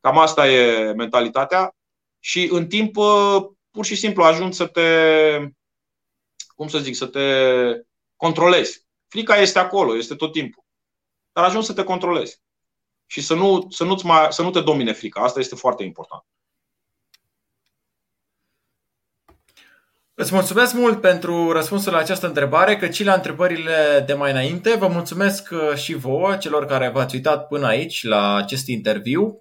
Cam asta e mentalitatea și în timp uh, pur și simplu ajungi să te, cum să zic, să te controlezi. Frica este acolo, este tot timpul. Dar ajungi să te controlezi. Și să nu, să, nu mai, să nu te domine frica. Asta este foarte important. Îți mulțumesc mult pentru răspunsul la această întrebare, cât și la întrebările de mai înainte. Vă mulțumesc uh, și vouă, celor care v-ați uitat până aici la acest interviu.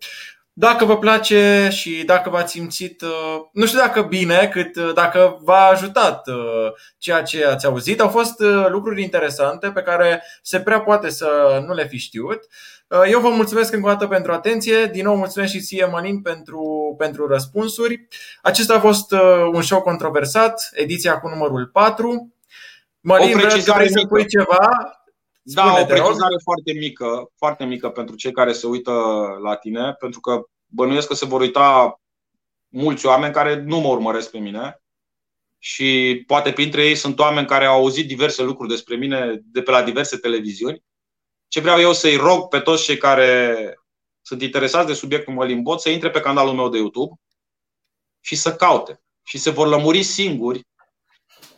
Dacă vă place și dacă v-ați simțit, uh, nu știu dacă bine, cât uh, dacă v-a ajutat uh, ceea ce ați auzit, au fost lucruri interesante pe care se prea poate să nu le fi știut. Eu vă mulțumesc încă o dată pentru atenție. Din nou mulțumesc și ție, Mălin, pentru, pentru răspunsuri. Acesta a fost un show controversat, ediția cu numărul 4. Mălin, vrei să spui ceva? Da, o precizare foarte mică, foarte mică pentru cei care se uită la tine, pentru că bănuiesc că se vor uita mulți oameni care nu mă urmăresc pe mine și poate printre ei sunt oameni care au auzit diverse lucruri despre mine de pe la diverse televiziuni. Ce vreau eu să-i rog pe toți cei care sunt interesați de subiectul Mălin Bot să intre pe canalul meu de YouTube și să caute și se vor lămuri singuri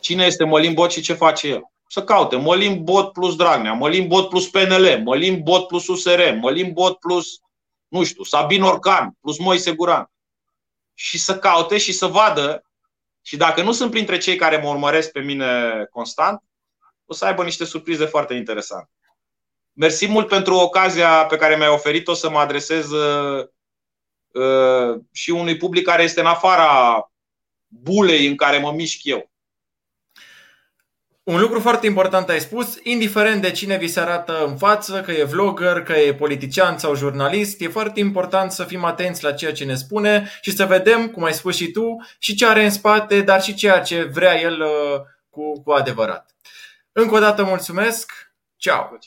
cine este Mălin Bot și ce face el să caute Mălim Bot plus Dragnea, Mălim Bot plus PNL, Mălim Bot plus USR, Mălim Bot plus, nu știu, Sabin Orcan plus Moise Guran. Și să caute și să vadă și dacă nu sunt printre cei care mă urmăresc pe mine constant, o să aibă niște surprize foarte interesante. Mersi mult pentru ocazia pe care mi-ai oferit-o să mă adresez uh, uh, și unui public care este în afara bulei în care mă mișc eu. Un lucru foarte important ai spus, indiferent de cine vi se arată în față, că e vlogger, că e politician sau jurnalist, e foarte important să fim atenți la ceea ce ne spune și să vedem, cum ai spus și tu, și ce are în spate, dar și ceea ce vrea el uh, cu, cu adevărat. Încă o dată mulțumesc, ceau!